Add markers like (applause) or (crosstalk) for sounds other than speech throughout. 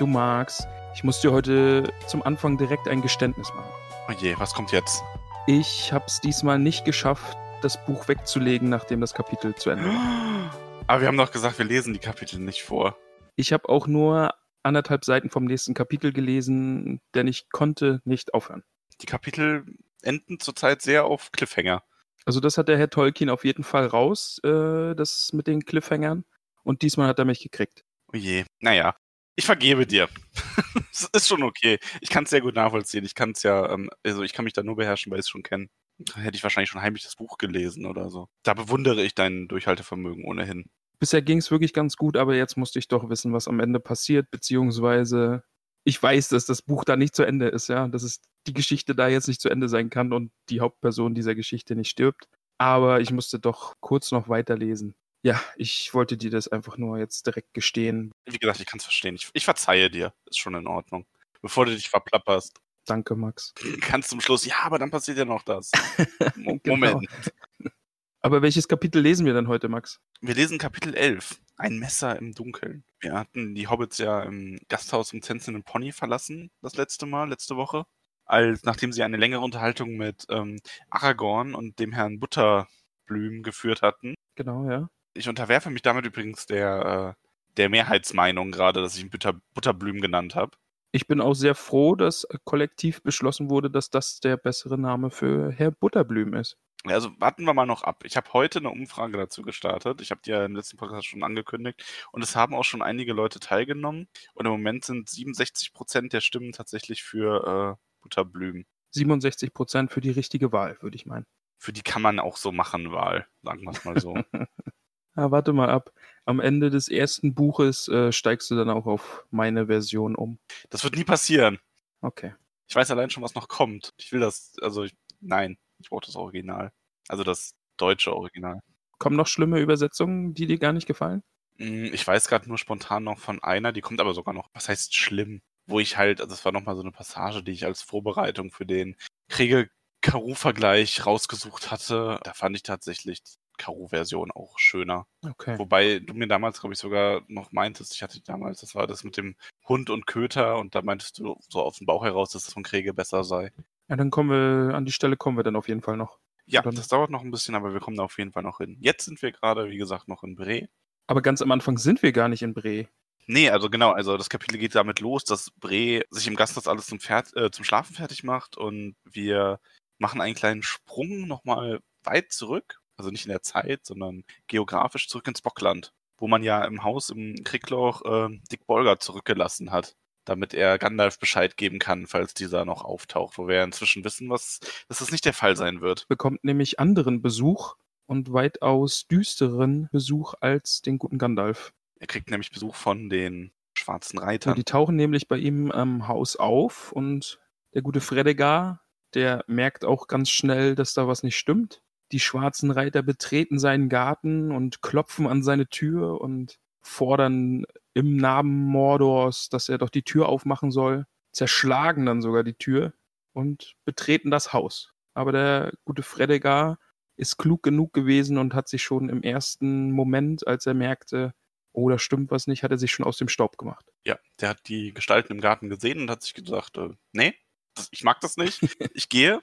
Du Max, ich muss dir heute zum Anfang direkt ein Geständnis machen. Oh je, was kommt jetzt? Ich hab's diesmal nicht geschafft, das Buch wegzulegen, nachdem das Kapitel zu Ende war. (gasps) Aber wir haben doch gesagt, wir lesen die Kapitel nicht vor. Ich habe auch nur anderthalb Seiten vom nächsten Kapitel gelesen, denn ich konnte nicht aufhören. Die Kapitel enden zurzeit sehr auf Cliffhanger. Also das hat der Herr Tolkien auf jeden Fall raus, äh, das mit den Cliffhangern. Und diesmal hat er mich gekriegt. Oh je. Naja, ich vergebe dir. (laughs) Es ist schon okay. Ich kann es sehr gut nachvollziehen. Ich kann es ja, ähm, also ich kann mich da nur beherrschen, weil ich es schon kenne. Hätte ich wahrscheinlich schon heimlich das Buch gelesen oder so. Da bewundere ich dein Durchhaltevermögen ohnehin. Bisher ging es wirklich ganz gut, aber jetzt musste ich doch wissen, was am Ende passiert, beziehungsweise ich weiß, dass das Buch da nicht zu Ende ist, ja, dass es die Geschichte da jetzt nicht zu Ende sein kann und die Hauptperson dieser Geschichte nicht stirbt. Aber ich musste doch kurz noch weiterlesen. Ja, ich wollte dir das einfach nur jetzt direkt gestehen. Wie gesagt, ich kann es verstehen. Ich, ich verzeihe dir. Ist schon in Ordnung. Bevor du dich verplapperst. Danke, Max. (laughs) Kannst zum Schluss, ja, aber dann passiert ja noch das. (laughs) Genau. Moment. (laughs) Aber welches Kapitel lesen wir denn heute, Max? Wir lesen Kapitel 11. Ein Messer im Dunkeln. Wir hatten die Hobbits ja im Gasthaus im Tänzenden Pony verlassen, das letzte Mal, letzte Woche. Als, nachdem sie eine längere Unterhaltung mit ähm, Aragorn und dem Herrn Butterblüm geführt hatten. Genau, ja. Ich unterwerfe mich damit übrigens der, äh, der Mehrheitsmeinung gerade, dass ich ihn Butter, Butterblüm genannt habe. Ich bin auch sehr froh, dass kollektiv beschlossen wurde, dass das der bessere Name für Herr Butterblüm ist. Also warten wir mal noch ab. Ich habe heute eine Umfrage dazu gestartet. Ich habe die ja im letzten Podcast schon angekündigt. Und es haben auch schon einige Leute teilgenommen. Und im Moment sind 67 Prozent der Stimmen tatsächlich für äh, Butterblüm. 67 Prozent für die richtige Wahl, würde ich meinen. Für die kann man auch so machen, Wahl. Sagen wir es mal so. (laughs) Ah, warte mal ab. Am Ende des ersten Buches äh, steigst du dann auch auf meine Version um. das wird nie passieren. Okay. Ich weiß allein schon, was noch kommt. Ich will das, also ich, nein, ich brauche das Original. Also das deutsche Original. Kommen noch schlimme Übersetzungen, die dir gar nicht gefallen? Mm, Ich weiß gerade nur spontan noch von einer, die kommt aber sogar noch, was heißt schlimm? Wo ich halt, also es war nochmal so eine Passage, die ich als Vorbereitung für den Kriege-Karu-Vergleich rausgesucht hatte. Da fand ich tatsächlich die Karu-Version auch schöner. Okay. Wobei du mir damals, glaube ich, sogar noch meintest, ich hatte damals, das war das mit dem Hund und Köter und da meintest du so aus dem Bauch heraus, dass das von Kriege besser sei. Ja, dann kommen wir, an die Stelle kommen wir dann auf jeden Fall noch. Ja, das dauert noch ein bisschen, aber wir kommen da auf jeden Fall noch hin. Jetzt sind wir gerade, wie gesagt, noch in Bre. Aber ganz am Anfang sind wir gar nicht in Bre. Nee, also genau, also das Kapitel geht damit los, dass Bre sich im Gasthaus alles zum, Fer äh, zum Schlafen fertig macht und wir machen einen kleinen Sprung nochmal weit zurück, also nicht in der Zeit, sondern geografisch zurück ins Bockland, wo man ja im Haus im Kriegloch äh, Dick Bolger zurückgelassen hat, damit er Gandalf Bescheid geben kann, falls dieser noch auftaucht, wo wir ja inzwischen wissen, was, dass das nicht der Fall sein wird. Bekommt nämlich anderen Besuch und weitaus düsteren Besuch als den guten Gandalf. Er kriegt nämlich Besuch von den schwarzen Ja, Reitern. die tauchen nämlich bei ihm am Haus auf und der gute Fredegar, der merkt auch ganz schnell, dass da was nicht stimmt. Die schwarzen Reiter betreten seinen Garten und klopfen an seine Tür und fordern im Namen Mordors, dass er doch die Tür aufmachen soll, zerschlagen dann sogar die Tür und betreten das Haus. Aber der gute Fredegar ist klug genug gewesen und hat sich schon im ersten Moment, als er merkte, oh, da stimmt was nicht, hat er sich schon aus dem Staub gemacht. Ja, der hat die Gestalten im Garten gesehen und hat sich gesagt, äh, nee, das, ich mag das nicht, (laughs) ich gehe.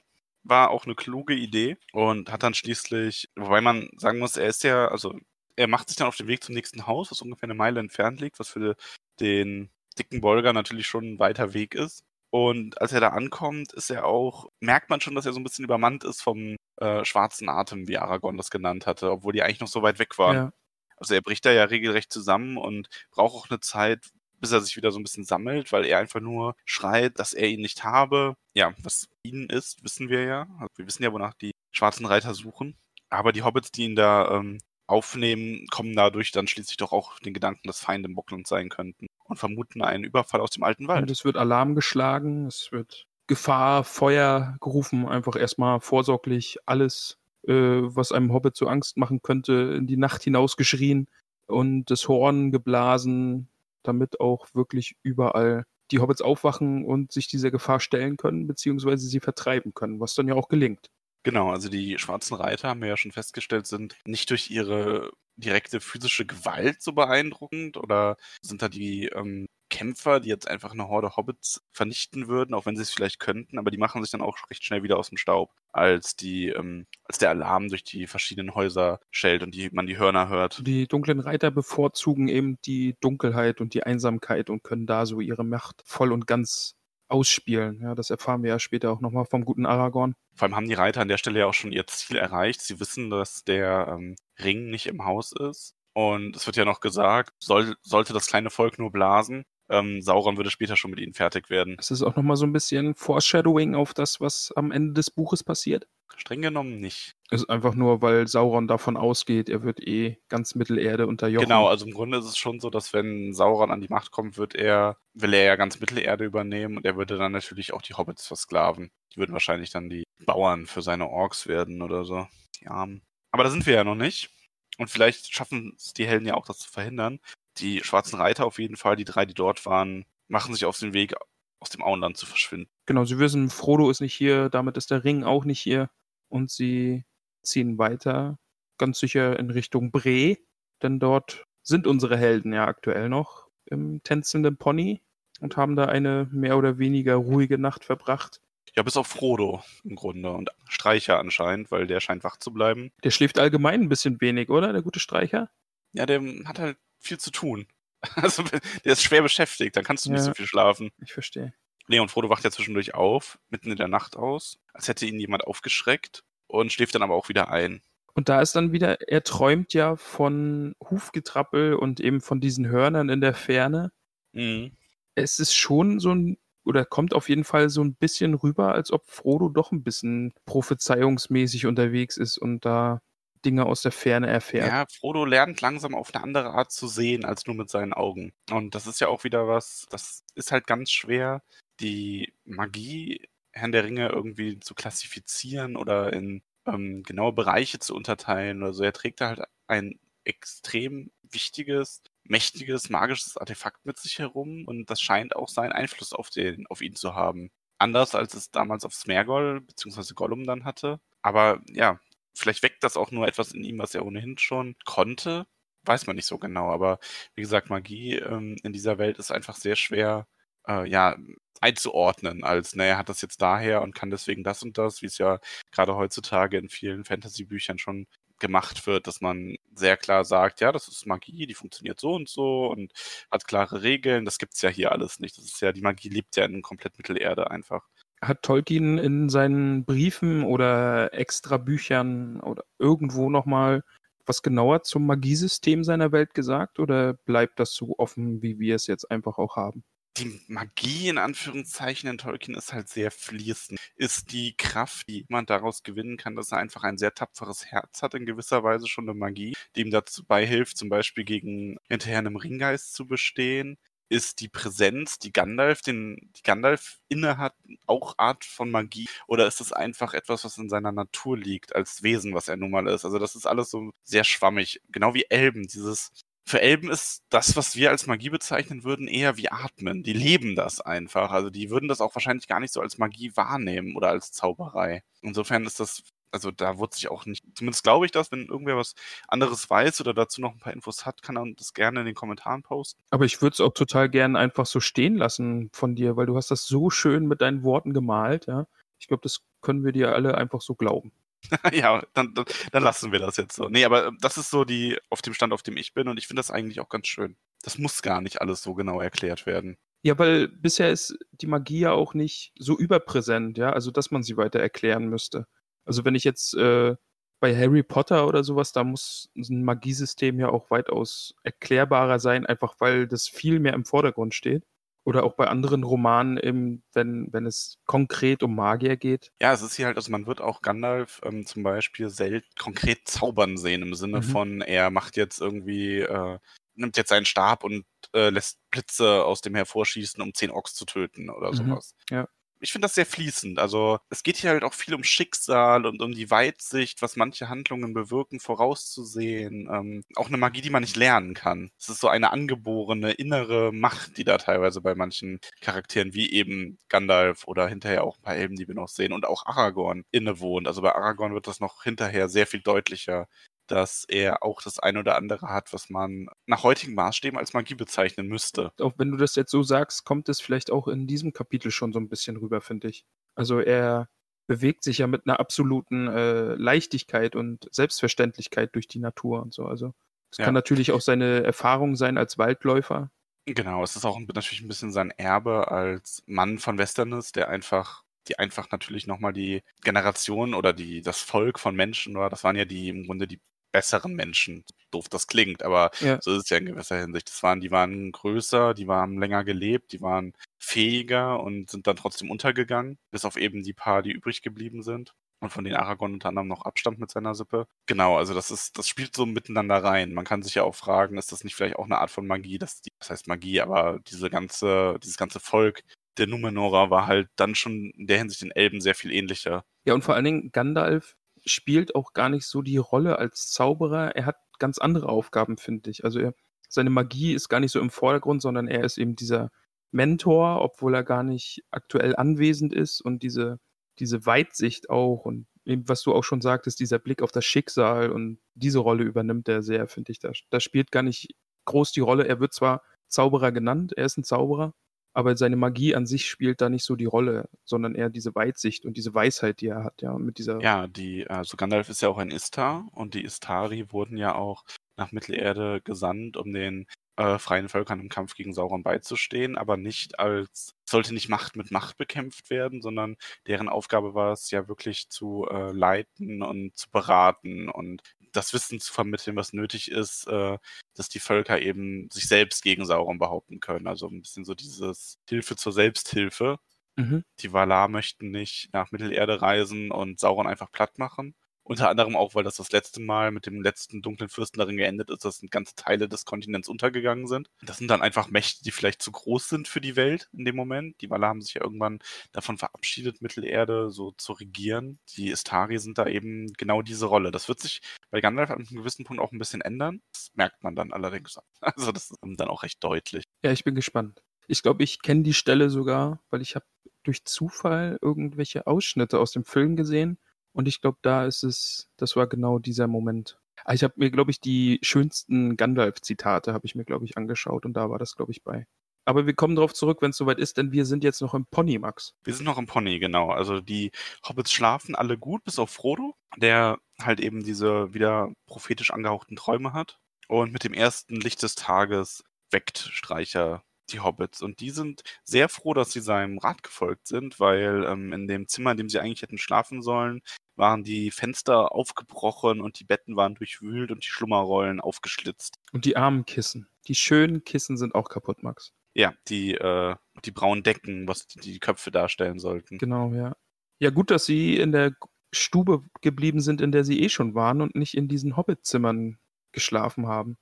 War auch eine kluge Idee und hat dann schließlich, wobei man sagen muss, er ist ja, also er macht sich dann auf den Weg zum nächsten Haus, was ungefähr eine Meile entfernt liegt, was für den dicken Bolger natürlich schon ein weiter Weg ist. Und als er da ankommt, ist er auch, merkt man schon, dass er so ein bisschen übermannt ist vom äh, schwarzen Atem, wie Aragorn das genannt hatte, obwohl die eigentlich noch so weit weg waren. Ja. Also er bricht da ja regelrecht zusammen und braucht auch eine Zeit, bis er sich wieder so ein bisschen sammelt, weil er einfach nur schreit, dass er ihn nicht habe. Ja, was ihn ist, wissen wir ja. Also wir wissen ja, wonach die schwarzen Reiter suchen. Aber die Hobbits, die ihn da ähm, aufnehmen, kommen dadurch dann schließlich doch auch den Gedanken, dass Feinde im Bockland sein könnten und vermuten einen Überfall aus dem alten Wald. Und es wird Alarm geschlagen, es wird Gefahr, Feuer gerufen, einfach erstmal vorsorglich alles, äh, was einem Hobbit so Angst machen könnte, in die Nacht hinausgeschrien und das Horn geblasen, damit auch wirklich überall die Hobbits aufwachen und sich dieser Gefahr stellen können, beziehungsweise sie vertreiben können, was dann ja auch gelingt. Genau, also die schwarzen Reiter, haben wir ja schon festgestellt, sind nicht durch ihre direkte physische Gewalt so beeindruckend oder sind da die ähm, Kämpfer, die jetzt einfach eine Horde Hobbits vernichten würden, auch wenn sie es vielleicht könnten, aber die machen sich dann auch recht schnell wieder aus dem Staub, als die, ähm, als der Alarm durch die verschiedenen Häuser schellt und die, man die Hörner hört. Die dunklen Reiter bevorzugen eben die Dunkelheit und die Einsamkeit und können da so ihre Macht voll und ganz ausspielen. Ja, das erfahren wir ja später auch nochmal vom guten Aragorn. Vor allem haben die Reiter an der Stelle ja auch schon ihr Ziel erreicht. Sie wissen, dass der ähm, Ring nicht im Haus ist. Und es wird ja noch gesagt, soll, sollte das kleine Volk nur blasen, ähm, Sauron würde später schon mit ihnen fertig werden. Es ist auch nochmal so ein bisschen Foreshadowing auf das, was am Ende des Buches passiert. Streng genommen nicht. Es ist einfach nur, weil Sauron davon ausgeht, er wird eh ganz Mittelerde unterjochen. Genau, also im Grunde ist es schon so, dass wenn Sauron an die Macht kommt, wird er, will er ja ganz Mittelerde übernehmen und er würde dann natürlich auch die Hobbits versklaven. Die würden wahrscheinlich dann die Bauern für seine Orks werden oder so. Die Armen. Aber da sind wir ja noch nicht. Und vielleicht schaffen es die Helden ja auch, das zu verhindern die schwarzen Reiter auf jeden Fall, die drei, die dort waren, machen sich auf den Weg, aus dem Auenland zu verschwinden. Genau, sie wissen, Frodo ist nicht hier, damit ist der Ring auch nicht hier. Und sie ziehen weiter, ganz sicher in Richtung Bre, denn dort sind unsere Helden ja aktuell noch im tänzelnden Pony und haben da eine mehr oder weniger ruhige Nacht verbracht. Ja, bis auf Frodo im Grunde und Streicher anscheinend, weil der scheint wach zu bleiben. Der schläft allgemein ein bisschen wenig, oder, der gute Streicher? Ja, der hat halt viel zu tun. (laughs) Also, der ist schwer beschäftigt, dann kannst du nicht so viel schlafen. Ich verstehe. Nee, und Frodo wacht ja zwischendurch auf, mitten in der Nacht aus, als hätte ihn jemand aufgeschreckt und schläft dann aber auch wieder ein. Und da ist dann wieder, er träumt ja von Hufgetrappel und eben von diesen Hörnern in der Ferne. Mhm. Es ist schon so ein, oder kommt auf jeden Fall so ein bisschen rüber, als ob Frodo doch ein bisschen prophezeiungsmäßig unterwegs ist und da Dinge aus der Ferne erfährt. Ja, Frodo lernt langsam auf eine andere Art zu sehen als nur mit seinen Augen. Und das ist ja auch wieder was, das ist halt ganz schwer, die Magie Herrn der Ringe irgendwie zu klassifizieren oder in ähm, genaue Bereiche zu unterteilen oder so. Er trägt da halt ein extrem wichtiges, mächtiges, magisches Artefakt mit sich herum und das scheint auch seinen Einfluss auf, den, auf ihn zu haben. Anders als es damals auf Smergol bzw. Gollum dann hatte. Aber ja, Vielleicht weckt das auch nur etwas in ihm, was er ohnehin schon konnte. Weiß man nicht so genau. Aber wie gesagt, Magie ähm, in dieser Welt ist einfach sehr schwer, äh, ja, einzuordnen, als, naja, er hat das jetzt daher und kann deswegen das und das, wie es ja gerade heutzutage in vielen Fantasy-Büchern schon gemacht wird, dass man sehr klar sagt, ja, das ist Magie, die funktioniert so und so und hat klare Regeln. Das gibt es ja hier alles nicht. Das ist ja, die Magie lebt ja in komplett Mittelerde einfach. Hat Tolkien in seinen Briefen oder extra Büchern oder irgendwo nochmal was genauer zum Magiesystem seiner Welt gesagt oder bleibt das so offen, wie wir es jetzt einfach auch haben? die Magie in Anführungszeichen in Tolkien ist halt sehr fließend. Ist die Kraft, die man daraus gewinnen kann, dass er einfach ein sehr tapferes Herz hat, in gewisser Weise schon eine Magie, die ihm dazu beihilft, zum Beispiel gegen hinterher einem Ringgeist zu bestehen ist die Präsenz, die Gandalf, den, die Gandalf innehat, auch Art von Magie? Oder ist es einfach etwas, was in seiner Natur liegt, als Wesen, was er nun mal ist? Also das ist alles so sehr schwammig. Genau wie Elben. Dieses, für Elben ist das, was wir als Magie bezeichnen würden, eher wie Atmen. Die leben das einfach. Also die würden das auch wahrscheinlich gar nicht so als Magie wahrnehmen oder als Zauberei. Insofern ist das also da wurde sich auch nicht, zumindest glaube ich das, wenn irgendwer was anderes weiß oder dazu noch ein paar Infos hat, kann er das gerne in den Kommentaren posten. Aber ich würde es auch total gerne einfach so stehen lassen von dir, weil du hast das so schön mit deinen Worten gemalt, ja. Ich glaube, das können wir dir alle einfach so glauben. (laughs) ja, dann, dann, dann, lassen wir das jetzt so. Nee, aber ähm, das ist so die, auf dem Stand, auf dem ich bin und ich finde das eigentlich auch ganz schön. Das muss gar nicht alles so genau erklärt werden. Ja, weil bisher ist die Magie ja auch nicht so überpräsent, ja, also dass man sie weiter erklären müsste. Also wenn ich jetzt äh, bei Harry Potter oder sowas, da muss ein Magiesystem ja auch weitaus erklärbarer sein, einfach weil das viel mehr im Vordergrund steht. Oder auch bei anderen Romanen, eben, wenn, wenn es konkret um Magier geht. Ja, es ist hier halt, also man wird auch Gandalf ähm, zum Beispiel selten konkret zaubern sehen, im Sinne Mhm. von, er macht jetzt irgendwie, äh, nimmt jetzt seinen Stab und äh, lässt Blitze aus dem hervorschießen, um zehn Orks zu töten oder Mhm, sowas. ja. Ich finde das sehr fließend. Also es geht hier halt auch viel um Schicksal und um die Weitsicht, was manche Handlungen bewirken, vorauszusehen. Ähm, auch eine Magie, die man nicht lernen kann. Es ist so eine angeborene innere Macht, die da teilweise bei manchen Charakteren wie eben Gandalf oder hinterher auch ein paar Elben, die wir noch sehen und auch Aragorn innewohnt. Also bei Aragorn wird das noch hinterher sehr viel deutlicher, dass er auch das eine oder andere hat, was man nach heutigen Maßstäben als Magie bezeichnen müsste. Auch wenn du das jetzt so sagst, kommt es vielleicht auch in diesem Kapitel schon so ein bisschen rüber, finde ich. Also er bewegt sich ja mit einer absoluten äh, Leichtigkeit und Selbstverständlichkeit durch die Natur und so. Also es Ja. kann natürlich auch seine Erfahrung sein als Waldläufer. Genau, es ist auch ein- natürlich ein bisschen sein Erbe als Mann von Westerness, der einfach, die einfach natürlich nochmal die Generation oder die, das Volk von Menschen war. Das waren ja die im Grunde die besseren Menschen. Doof das klingt, aber Ja. so ist es ja in gewisser Hinsicht. Das waren, die waren größer, die waren länger gelebt, die waren fähiger und sind dann trotzdem untergegangen, bis auf eben die paar, die übrig geblieben sind. Und von denen Aragorn unter anderem noch abstammt mit seiner Sippe. Genau, also das ist, das spielt so miteinander rein. Man kann sich ja auch fragen, ist das nicht vielleicht auch eine Art von Magie, dass die, das heißt Magie, aber diese ganze, dieses ganze Volk der Numenorer war halt dann schon in der Hinsicht den Elben sehr viel ähnlicher. Ja, und vor allen Dingen, Gandalf spielt auch gar nicht so die Rolle als Zauberer. Er hat ganz andere Aufgaben, finde ich. Also er, seine Magie ist gar nicht so im Vordergrund, sondern er ist eben dieser Mentor, obwohl er gar nicht aktuell anwesend ist und diese, diese Weitsicht auch und eben, was du auch schon sagtest, dieser Blick auf das Schicksal und diese Rolle übernimmt er sehr, finde ich. Da, da spielt gar nicht groß die Rolle. Er wird zwar Zauberer genannt, er ist ein Zauberer, aber seine Magie an sich spielt da nicht so die Rolle, sondern eher diese Weitsicht und diese Weisheit, die er hat, ja, mit dieser. Ja, die, also Gandalf ist ja auch ein Istar und die Istari wurden ja auch nach Mittelerde gesandt, um den äh, freien Völkern im Kampf gegen Sauron beizustehen, aber nicht als, sollte nicht Macht mit Macht bekämpft werden, sondern deren Aufgabe war es ja wirklich zu äh, leiten und zu beraten und das Wissen zu vermitteln, was nötig ist, äh, dass die Völker eben sich selbst gegen Sauron behaupten können. Also ein bisschen so dieses Hilfe zur Selbsthilfe. Mhm. Die Valar möchten nicht nach Mittelerde reisen und Sauron einfach platt machen. Unter anderem auch, weil das das letzte Mal mit dem letzten dunklen Fürsten darin geendet ist, dass ganze Teile des Kontinents untergegangen sind. Das sind dann einfach Mächte, die vielleicht zu groß sind für die Welt in dem Moment. Die Valar haben sich ja irgendwann davon verabschiedet, Mittelerde so zu regieren. Die Istari sind da eben genau diese Rolle. Das wird sich bei Gandalf an einem gewissen Punkt auch ein bisschen ändern. Das merkt man dann allerdings. (laughs) Also das ist dann auch recht deutlich. Ja, ich bin gespannt. Ich glaube, ich kenne die Stelle sogar, weil ich habe durch Zufall irgendwelche Ausschnitte aus dem Film gesehen. Und ich glaube, da ist es, das war genau dieser Moment. Ah, Ich habe mir, glaube ich, die schönsten Gandalf-Zitate habe ich mir, glaube ich, angeschaut und da war das, glaube ich, bei. Aber wir kommen darauf zurück, wenn es soweit ist, denn wir sind jetzt noch im Pony, Max. Wir sind noch im Pony, genau. Also die Hobbits schlafen alle gut, bis auf Frodo, der halt eben diese wieder prophetisch angehauchten Träume hat. Und mit dem ersten Licht des Tages weckt Streicher die Hobbits. Und die sind sehr froh, dass sie seinem Rat gefolgt sind, weil ähm, in dem Zimmer, in dem sie eigentlich hätten schlafen sollen, waren die Fenster aufgebrochen und die Betten waren durchwühlt und die Schlummerrollen aufgeschlitzt. Und die armen Kissen. Die schönen Kissen sind auch kaputt, Max. Ja, die, äh, die braunen Decken, was die, Köpfe darstellen sollten. Genau, ja. Ja, gut, dass sie in der Stube geblieben sind, in der sie eh schon waren und nicht in diesen Hobbitzimmern geschlafen haben.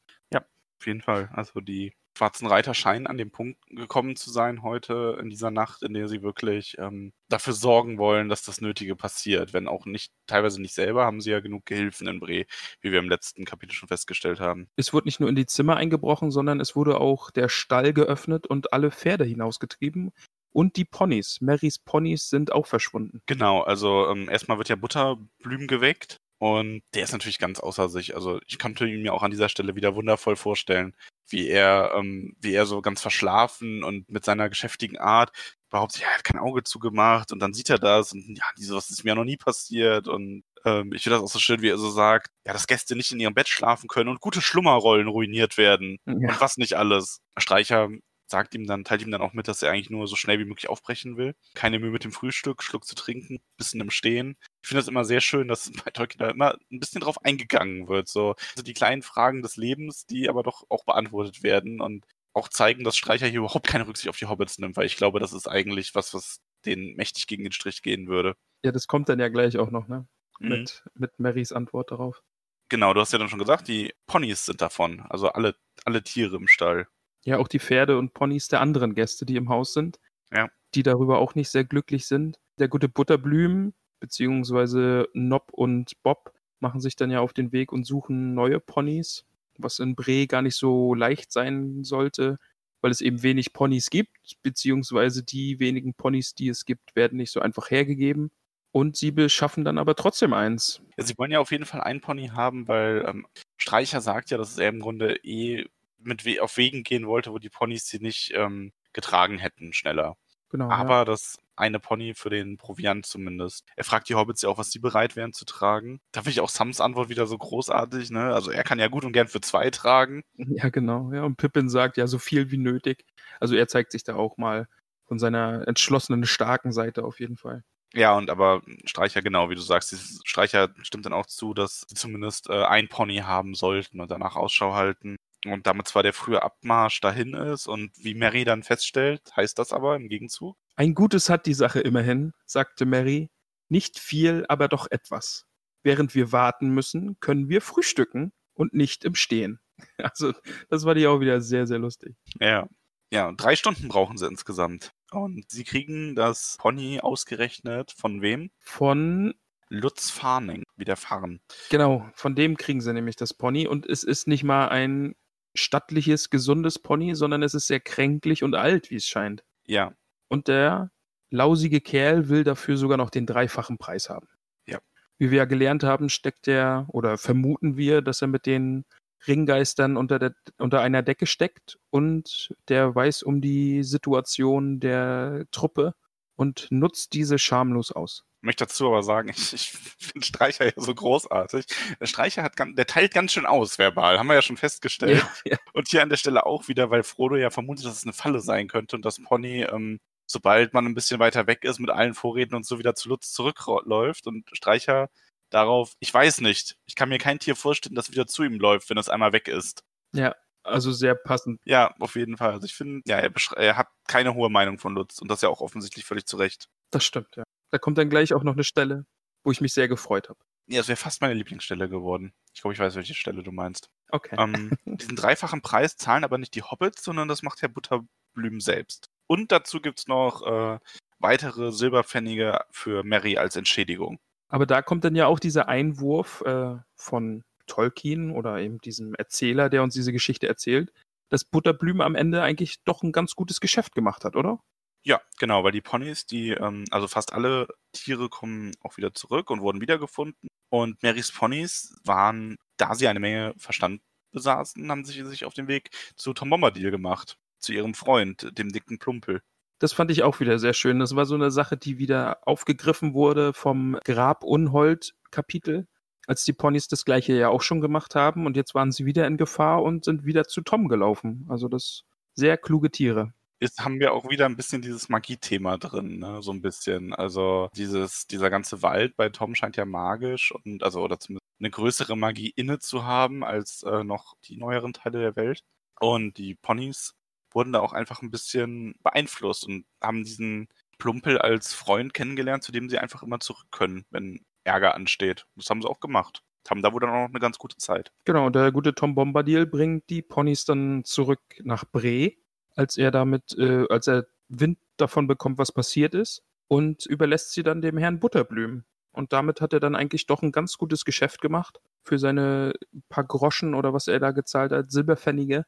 Auf jeden Fall. Also die schwarzen Reiter scheinen an dem Punkt gekommen zu sein heute in dieser Nacht, in der sie wirklich ähm, dafür sorgen wollen, dass das Nötige passiert. Wenn auch nicht, teilweise nicht selber, haben sie ja genug Gehilfen in Bre, wie wir im letzten Kapitel schon festgestellt haben. Es wurde nicht nur in die Zimmer eingebrochen, sondern es wurde auch der Stall geöffnet und alle Pferde hinausgetrieben. Und die Ponys. Marys Ponys sind auch verschwunden. Genau, also ähm, erstmal wird ja Butterblüm geweckt und der ist natürlich ganz außer sich. Also ich könnte ihn mir auch an dieser Stelle wieder wundervoll vorstellen, wie er, ähm, wie er so ganz verschlafen und mit seiner geschäftigen Art behauptet, ja, er hat kein Auge zugemacht und dann sieht er das und ja, dieses ist mir noch nie passiert und ähm, ich finde das auch so schön, wie er so sagt, ja, dass Gäste nicht in ihrem Bett schlafen können und gute Schlummerrollen ruiniert werden Ja. und was nicht alles. Streicher sagt ihm dann, teilt ihm dann auch mit, dass er eigentlich nur so schnell wie möglich aufbrechen will. Keine Mühe mit dem Frühstück, Schluck zu trinken, bisschen im Stehen. Ich finde das immer sehr schön, dass (laughs) bei Tolkien da immer ein bisschen drauf eingegangen wird. So also die kleinen Fragen des Lebens, die aber doch auch beantwortet werden und auch zeigen, dass Streicher hier überhaupt keine Rücksicht auf die Hobbits nimmt, weil ich glaube, das ist eigentlich was, was denen mächtig gegen den Strich gehen würde. Ja, das kommt dann ja gleich auch noch, ne? Mhm. Mit, mit Marys Antwort darauf. Genau, du hast ja dann schon gesagt, die Ponys sind davon. Also alle, alle Tiere im Stall. Ja, auch die Pferde und Ponys der anderen Gäste, die im Haus sind. Ja. Die darüber auch nicht sehr glücklich sind. Der gute Butterblüm, beziehungsweise Nob und Bob, machen sich dann ja auf den Weg und suchen neue Ponys, was in Bre gar nicht so leicht sein sollte, weil es eben wenig Ponys gibt, beziehungsweise die wenigen Ponys, die es gibt, werden nicht so einfach hergegeben. Und sie beschaffen dann aber trotzdem eins. Ja, sie wollen ja auf jeden Fall einen Pony haben, weil ähm, Streicher sagt ja, dass er im Grunde eh mit We auf Wegen gehen wollte, wo die Ponys sie nicht ähm, getragen hätten, schneller. Genau. Aber ja. das eine Pony für den Proviant zumindest. Er fragt die Hobbits ja auch, was sie bereit wären zu tragen. Da finde ich auch Sams Antwort wieder so großartig, ne? Also er kann ja gut und gern für zwei tragen. (laughs) Ja, genau. Ja, und Pippin sagt ja so viel wie nötig. Also er zeigt sich da auch mal von seiner entschlossenen, starken Seite auf jeden Fall. Ja, und aber Streicher, genau, wie du sagst, Streicher stimmt dann auch zu, dass sie zumindest äh, ein Pony haben sollten und danach Ausschau halten. Und damit zwar der frühe Abmarsch dahin ist und wie Mary dann feststellt, heißt das aber im Gegenzug. Ein Gutes hat die Sache immerhin, sagte Mary. Nicht viel, aber doch etwas. Während wir warten müssen, können wir frühstücken und nicht im Stehen. (laughs) Also, das war die auch wieder sehr, sehr lustig. Ja. Ja, drei Stunden brauchen sie insgesamt. Und sie kriegen das Pony ausgerechnet von wem? Von, Lutz Farning, wie der Farn. genau, von dem kriegen sie nämlich das Pony. Und es ist nicht mal ein stattliches, gesundes Pony, sondern es ist sehr kränklich und alt, wie es scheint. Ja, Und der lausige Kerl will dafür sogar noch den dreifachen Preis haben. Ja. Wie wir ja gelernt haben, steckt er oder vermuten wir, dass er mit den Ringgeistern unter, der, unter einer Decke steckt und der weiß um die Situation der Truppe und nutzt diese schamlos aus. Ich möchte dazu aber sagen, (laughs) ich, ich finde Streicher ja so großartig. Der Streicher hat, ganz, der teilt ganz schön aus verbal, haben wir ja schon festgestellt. ja. Und hier an der Stelle auch wieder, weil Frodo ja vermutet, dass es eine Falle sein könnte und das Pony, ähm, sobald man ein bisschen weiter weg ist, mit allen Vorräten und so wieder zu Lutz zurückläuft und Streicher darauf, ich weiß nicht, ich kann mir kein Tier vorstellen, das wieder zu ihm läuft, wenn es einmal weg ist. ja, also sehr passend. Ja, auf jeden Fall. Also ich finde, ja, er, er hat keine hohe Meinung von Lutz und das ja auch offensichtlich völlig zu Recht. Das stimmt, ja. Da kommt dann gleich auch noch eine Stelle, wo ich mich sehr gefreut habe. Ja, es wäre fast meine Lieblingsstelle geworden. Ich glaube, ich weiß, welche Stelle du meinst. Okay. Ähm, diesen dreifachen Preis zahlen aber nicht die Hobbits, sondern das macht Herr Butterblüm selbst. Und dazu gibt's noch äh, weitere Silberpfennige für Mary als Entschädigung. Aber da kommt dann ja auch dieser Einwurf äh, von Tolkien oder eben diesem Erzähler, der uns diese Geschichte erzählt, dass Butterblüm am Ende eigentlich doch ein ganz gutes Geschäft gemacht hat, oder? Ja, genau, weil die Ponys, die, ähm, also fast alle Tiere kommen auch wieder zurück und wurden wiedergefunden. Und Marys Ponys waren, da sie eine Menge Verstand besaßen, haben sie sich auf den Weg zu Tom Bombadil gemacht. Zu ihrem Freund, dem dicken Plumpel. Das fand ich auch wieder sehr schön. Das war so eine Sache, die wieder aufgegriffen wurde vom Grab-Unhold-Kapitel, als die Ponys das gleiche ja auch schon gemacht haben. Und jetzt waren sie wieder in Gefahr und sind wieder zu Tom gelaufen. Also das sehr kluge Tiere. Jetzt haben wir auch wieder ein bisschen dieses Magie-Thema drin, ne? so ein bisschen. Also dieses, dieser ganze Wald bei Tom scheint ja magisch und also oder zumindest eine größere Magie inne zu haben als äh, noch die neueren Teile der Welt. Und die Ponys wurden da auch einfach ein bisschen beeinflusst und haben diesen Plumpel als Freund kennengelernt, zu dem sie einfach immer zurück können, wenn Ärger ansteht. Das haben sie auch gemacht. Haben da wohl dann auch noch eine ganz gute Zeit. Genau, der gute Tom Bombadil bringt die Ponys dann zurück nach Bre, als er damit, äh, als er Wind davon bekommt, was passiert ist, und überlässt sie dann dem Herrn Butterblüm. Und damit hat er dann eigentlich doch ein ganz gutes Geschäft gemacht für seine paar Groschen oder was er da gezahlt hat, Silberpfennige.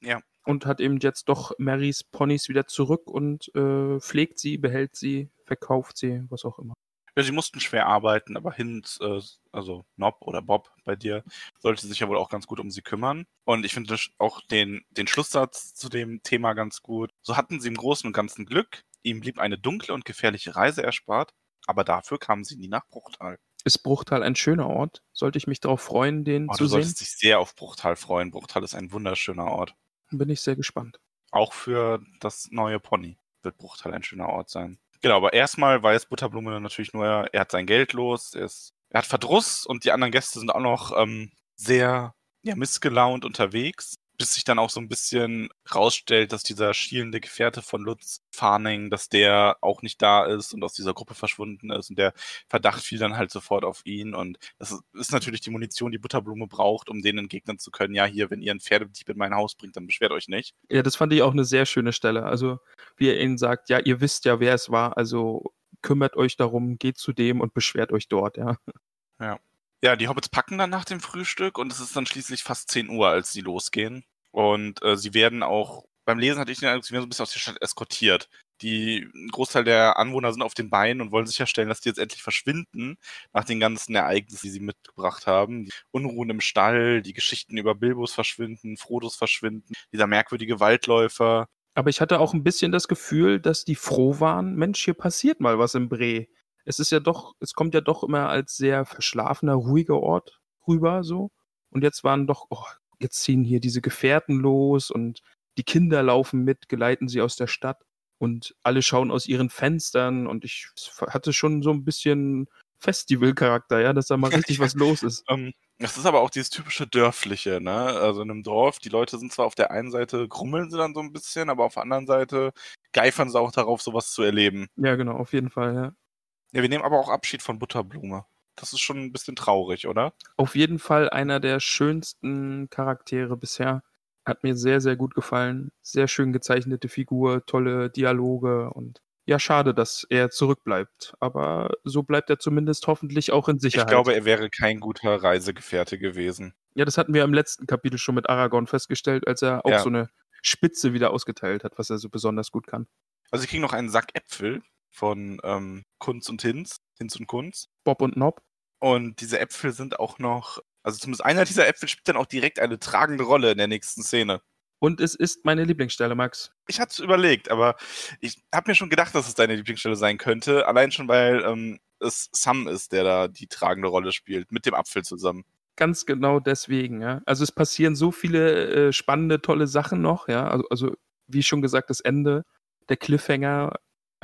Ja. Und hat eben jetzt doch Marys Ponys wieder zurück und äh, pflegt sie, behält sie, verkauft sie, was auch immer. Ja, sie mussten schwer arbeiten, aber Hint, äh, also Nob oder Bob bei dir, sollte sich ja wohl auch ganz gut um sie kümmern. Und ich finde auch den, den Schlusssatz zu dem Thema ganz gut. So hatten sie im Großen und Ganzen Glück. Ihm blieb eine dunkle und gefährliche Reise erspart, aber dafür kamen sie nie nach Bruchtal. Ist Bruchtal ein schöner Ort? Sollte ich mich darauf freuen, den Oh, zu du sehen? solltest dich sehr auf Bruchtal freuen. Bruchtal ist ein wunderschöner Ort. Bin ich sehr gespannt. Auch für das neue Pony wird Bruchtal ein schöner Ort sein. Genau, aber erstmal weiß Butterblume natürlich nur, er hat sein Geld los, er, ist, er hat Verdruss und die anderen Gäste sind auch noch ähm, sehr ja, missgelaunt unterwegs bis sich dann auch so ein bisschen rausstellt, dass dieser schielende Gefährte von Lutz Farning, dass der auch nicht da ist und aus dieser Gruppe verschwunden ist und der Verdacht fiel dann halt sofort auf ihn und das ist natürlich die Munition, die Butterblume braucht, um denen entgegnen zu können, ja hier, wenn ihr ein Pferdedieb in mein Haus bringt, dann beschwert euch nicht. Ja, das fand ich auch eine sehr schöne Stelle, also wie er ihnen sagt, ja, ihr wisst ja, wer es war, also kümmert euch darum, geht zu dem und beschwert euch dort, ja. Ja. Ja, die Hobbits packen dann nach dem Frühstück und es ist dann schließlich fast 10 Uhr, als sie losgehen. Und äh, sie werden auch, beim Lesen hatte ich den Eindruck, sie werden so ein bisschen aus der Stadt eskortiert. Die, ein Großteil der Anwohner sind auf den Beinen und wollen sicherstellen, dass die jetzt endlich verschwinden, nach den ganzen Ereignissen, die sie mitgebracht haben. Die Unruhen im Stall, die Geschichten über Bilbos verschwinden, Frodos verschwinden, dieser merkwürdige Waldläufer. Aber ich hatte auch ein bisschen das Gefühl, dass die froh waren, Mensch, hier passiert mal was im Bre es ist ja doch, es kommt ja doch immer als sehr verschlafener, ruhiger Ort rüber, so. Und jetzt waren doch, oh, jetzt ziehen hier diese Gefährten los und die Kinder laufen mit, geleiten sie aus der Stadt und alle schauen aus ihren Fenstern und ich hatte schon so ein bisschen Festivalcharakter, ja, dass da mal (laughs) richtig was los ist. Um, ähm, das ist aber auch dieses typische Dörfliche, ne? Also in einem Dorf, die Leute sind zwar auf der einen Seite, grummeln sie dann so ein bisschen, aber auf der anderen Seite geifern sie auch darauf, sowas zu erleben. Ja, genau, auf jeden Fall, ja. Ja, wir nehmen aber auch Abschied von Butterblume. Das ist schon ein bisschen traurig, oder? Auf jeden Fall einer der schönsten Charaktere bisher. Hat mir sehr, sehr gut gefallen. Sehr schön gezeichnete Figur, tolle Dialoge und ja, schade, dass er zurückbleibt. Aber so bleibt er zumindest hoffentlich auch in Sicherheit. Ich glaube, er wäre kein guter Reisegefährte gewesen. Ja, das hatten wir im letzten Kapitel schon mit Aragorn festgestellt, als er auch ja. so eine Spitze wieder ausgeteilt hat, was er so besonders gut kann. Also ich kriege noch einen Sack Äpfel von ähm, Kunz und Hinz, Hinz und Kunz. Bob und Nob. Und diese Äpfel sind auch noch, also zumindest einer dieser Äpfel spielt dann auch direkt eine tragende Rolle in der nächsten Szene. Und es ist meine Lieblingsstelle, Max. Ich hatte es überlegt, aber ich habe mir schon gedacht, dass es deine Lieblingsstelle sein könnte. Allein schon, weil ähm, es Sam ist, der da die tragende Rolle spielt, mit dem Apfel zusammen. Ganz genau deswegen, ja. Also es passieren so viele äh, spannende, tolle Sachen noch, ja. Also, also, wie schon gesagt, das Ende, der Cliffhanger,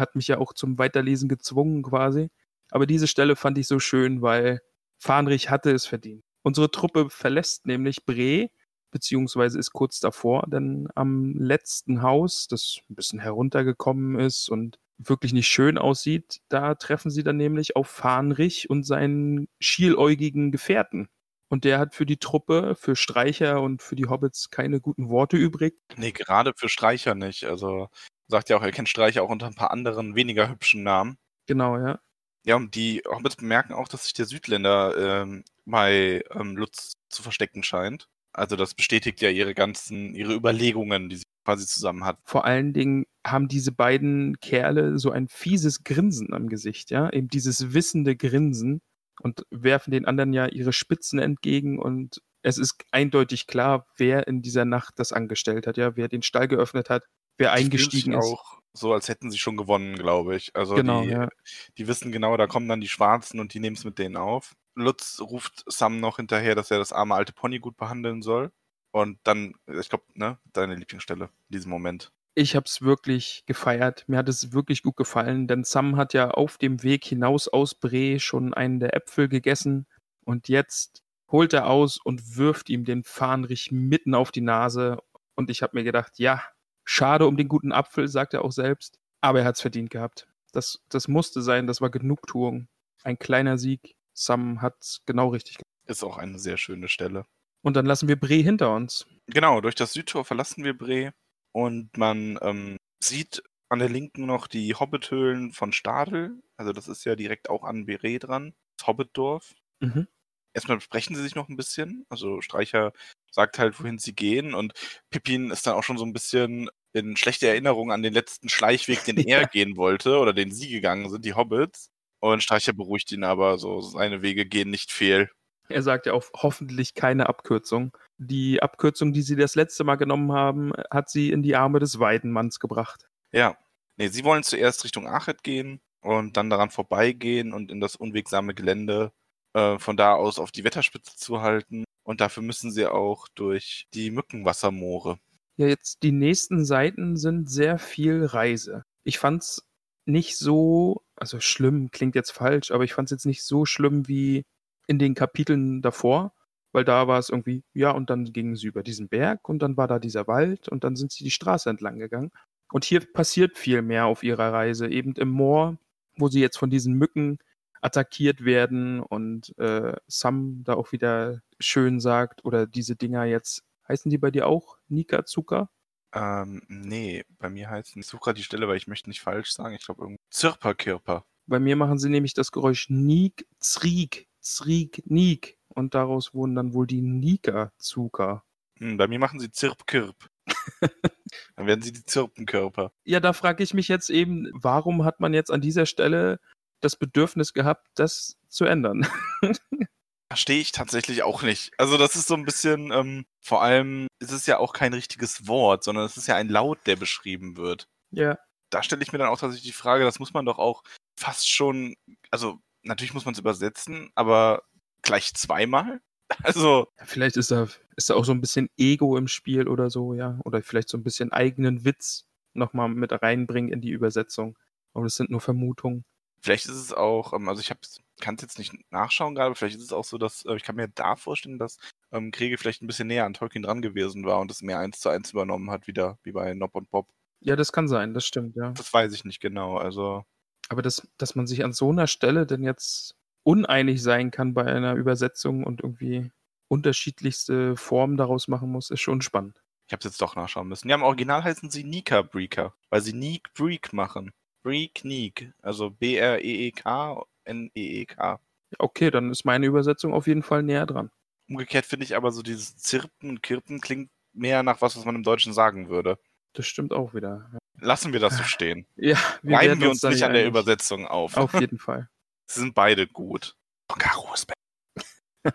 hat mich ja auch zum Weiterlesen gezwungen quasi. Aber diese Stelle fand ich so schön, weil Fahnrich hatte es verdient. Unsere Truppe verlässt nämlich Bre, beziehungsweise ist kurz davor, denn am letzten Haus, das ein bisschen heruntergekommen ist und wirklich nicht schön aussieht, da treffen sie dann nämlich auf Fahnrich und seinen schieläugigen Gefährten. Und der hat für die Truppe, für Streicher und für die Hobbits keine guten Worte übrig. Nee, gerade für Streicher nicht. Also sagt ja auch, er kennt Streicher auch unter ein paar anderen weniger hübschen Namen. Genau, ja. Ja, und die Hobbits bemerken auch, dass sich der Südländer ähm, bei ähm, Lutz zu verstecken scheint. Also das bestätigt ja ihre ganzen, ihre Überlegungen, die sie quasi zusammen hat. Vor allen Dingen haben diese beiden Kerle so ein fieses Grinsen am Gesicht, ja, eben dieses wissende Grinsen und werfen den anderen ja ihre Spitzen entgegen und es ist eindeutig klar, wer in dieser Nacht das angestellt hat, ja, wer den Stall geöffnet hat, wer eingestiegen ist. auch so, als hätten sie schon gewonnen, glaube ich. Also genau, die, ja. die wissen genau, da kommen dann die Schwarzen und die nehmen es mit denen auf. Lutz ruft Sam noch hinterher, dass er das arme alte Pony gut behandeln soll. Und dann, ich glaube, ne, deine Lieblingsstelle in diesem Moment. Ich habe es wirklich gefeiert. Mir hat es wirklich gut gefallen, denn Sam hat ja auf dem Weg hinaus aus Bre schon einen der Äpfel gegessen und jetzt holt er aus und wirft ihm den Fahnrich mitten auf die Nase. Und ich habe mir gedacht, ja, Schade um den guten Apfel, sagt er auch selbst. Aber er hat es verdient gehabt. Das, das musste sein, das war Genugtuung. Ein kleiner Sieg. Sam hat genau richtig gemacht. Ist auch eine sehr schöne Stelle. Und dann lassen wir Bre hinter uns. Genau, durch das Südtor verlassen wir Bre und man ähm, sieht an der linken noch die Hobbithöhlen von Stadel. Also das ist ja direkt auch an Bre dran. Das Hobbitdorf. Mhm. Erstmal besprechen sie sich noch ein bisschen. Also Streicher sagt halt, wohin sie gehen und Pippin ist dann auch schon so ein bisschen in schlechte Erinnerung an den letzten Schleichweg, den (laughs) er gehen wollte oder den sie gegangen sind, die Hobbits. Und Streicher beruhigt ihn aber so, seine Wege gehen nicht fehl. Er sagt ja auch hoffentlich keine Abkürzung. Die Abkürzung, die sie das letzte Mal genommen haben, hat sie in die Arme des Weidenmanns gebracht. Ja. Nee, sie wollen zuerst Richtung Achet gehen und dann daran vorbeigehen und in das unwegsame Gelände äh, von da aus auf die Wetterspitze zu halten. Und dafür müssen sie auch durch die Mückenwassermoore. Ja, jetzt die nächsten Seiten sind sehr viel Reise. Ich fand's nicht so, also schlimm klingt jetzt falsch, aber ich fand's jetzt nicht so schlimm wie in den Kapiteln davor, weil da war es irgendwie, ja, und dann gingen sie über diesen Berg und dann war da dieser Wald und dann sind sie die Straße entlang gegangen. Und hier passiert viel mehr auf ihrer Reise, eben im Moor, wo sie jetzt von diesen Mücken attackiert werden und äh, Sam da auch wieder schön sagt, oder diese Dinger jetzt, heißen die bei dir auch Nika Zucker? Ähm, nee, bei mir heißt ich suche gerade die Stelle, weil ich möchte nicht falsch sagen. Ich glaube irgendwie Zirperkirper. Bei mir machen sie nämlich das Geräusch Niek, Zrieg, Zrieg, Niek. Und daraus wurden dann wohl die Nika Zucker. Hm, bei mir machen sie Zirpkirp. (laughs) Dann werden sie die Zirpenkörper. Ja, da frage ich mich jetzt eben, warum hat man jetzt an dieser Stelle das Bedürfnis gehabt, das zu ändern? (laughs) Verstehe ich tatsächlich auch nicht. Also das ist so ein bisschen, ähm, vor allem ist es ja auch kein richtiges Wort, sondern es ist ja ein Laut, der beschrieben wird. ja. Da stelle ich mir dann auch tatsächlich die Frage, das muss man doch auch fast schon, also natürlich muss man es übersetzen, aber gleich zweimal? (laughs) Also, Vielleicht ist da, ist da auch so ein bisschen Ego im Spiel oder so, ja. Oder vielleicht so ein bisschen eigenen Witz nochmal mit reinbringen in die Übersetzung. Aber das sind nur Vermutungen. vielleicht ist es auch, ähm, also ich kann es jetzt nicht nachschauen gerade, aber vielleicht ist es auch so, dass, äh, ich kann mir da vorstellen, dass ähm, Kriege vielleicht ein bisschen näher an Tolkien dran gewesen war und es mehr eins zu eins übernommen hat, wieder wie bei Nob und Bob. Ja, das kann sein, das stimmt, ja. Das weiß ich nicht genau. Also, Aber das, dass man sich an so einer Stelle denn jetzt uneinig sein kann bei einer Übersetzung und irgendwie unterschiedlichste Formen daraus machen muss, ist schon spannend. ich habe es jetzt doch nachschauen müssen. Ja, im Original heißen sie Nika Breaker, weil sie Neek Break machen. Break Neek, also B-R-E-E-K, N-E-E-K. Okay, dann ist meine Übersetzung auf jeden Fall näher dran. Umgekehrt finde ich aber so dieses Zirpen und Kirpen klingt mehr nach was, was man im Deutschen sagen würde. Das stimmt auch wieder. Lassen wir das so stehen. (laughs) Ja, Reiben werden wir uns da nicht an der. Übersetzung auf. Auf jeden Fall. (laughs) Sie sind beide gut. Besser. (laughs)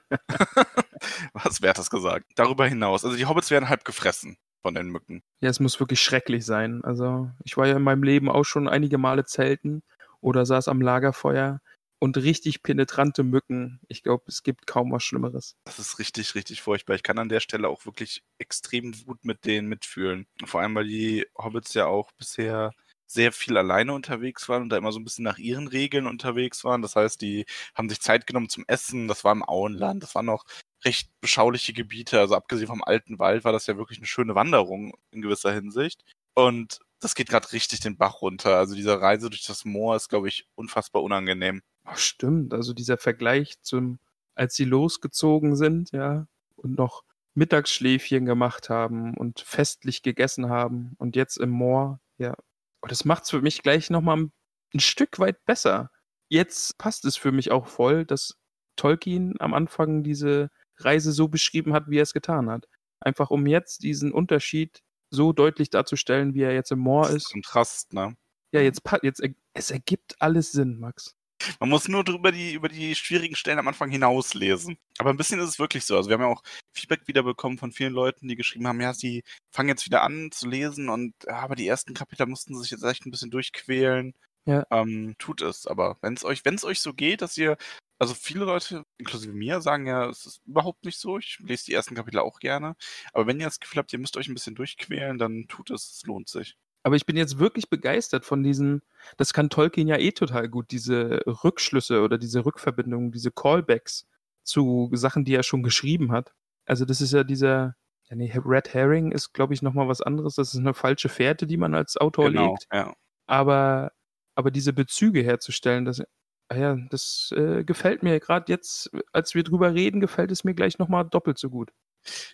Was hat das gesagt? Darüber hinaus, also die Hobbits werden halb gefressen von den Mücken. Ja, es muss wirklich schrecklich sein. Also, ich war ja in meinem Leben auch schon einige Male zelten oder saß am Lagerfeuer und richtig penetrante Mücken. Ich glaube, es gibt kaum was Schlimmeres. Das ist richtig, richtig furchtbar. Ich kann an der Stelle auch wirklich extrem gut mit denen mitfühlen. Vor allem, weil die Hobbits ja auch bisher sehr viel alleine unterwegs waren und da immer so ein bisschen nach ihren Regeln unterwegs waren. Das heißt, die haben sich Zeit genommen zum Essen. Das war im Auenland. Das waren noch recht beschauliche Gebiete. Also abgesehen vom alten Wald war das ja wirklich eine schöne Wanderung in gewisser Hinsicht. Und das geht gerade richtig den Bach runter. Also diese Reise durch das Moor ist, glaube ich, unfassbar unangenehm. Oh, stimmt, also dieser Vergleich zum, als sie losgezogen sind, ja, und noch Mittagsschläfchen gemacht haben und festlich gegessen haben und jetzt im Moor, ja. Und das macht's für mich gleich nochmal ein, ein Stück weit besser. Jetzt passt es für mich auch voll, dass Tolkien am Anfang diese Reise so beschrieben hat, wie er es getan hat. Einfach um jetzt diesen Unterschied so deutlich darzustellen, wie er jetzt im Moor ist. Kontrast, ne? Ja, jetzt, jetzt es ergibt alles Sinn, Max. Man muss nur drüber die, über die schwierigen Stellen am Anfang hinauslesen. Aber ein bisschen ist es wirklich so. Also wir haben ja auch Feedback wieder bekommen von vielen Leuten, die geschrieben haben, ja, sie fangen jetzt wieder an zu lesen und ja, aber die ersten Kapitel mussten sich jetzt echt ein bisschen durchquälen. Ja. Ähm, tut es. Aber wenn es euch, wenn es euch so geht, dass ihr, also viele Leute, inklusive mir, sagen ja, es ist überhaupt nicht so. Ich lese die ersten Kapitel auch gerne. Aber wenn ihr das Gefühl habt, ihr müsst euch ein bisschen durchquälen, dann tut es. Es lohnt sich. Aber ich bin jetzt wirklich begeistert von diesen, das kann Tolkien ja eh total gut, diese Rückschlüsse oder diese Rückverbindungen, diese Callbacks zu Sachen, die er schon geschrieben hat. Also das ist ja dieser, ja nee, Red Herring ist, glaube ich, nochmal was anderes. Das ist eine falsche Fährte, die man als Autor genau. legt. Ja. Aber, aber diese Bezüge herzustellen, das, ah ja, das äh, gefällt mir gerade jetzt, als wir drüber reden, gefällt es mir gleich nochmal doppelt so gut.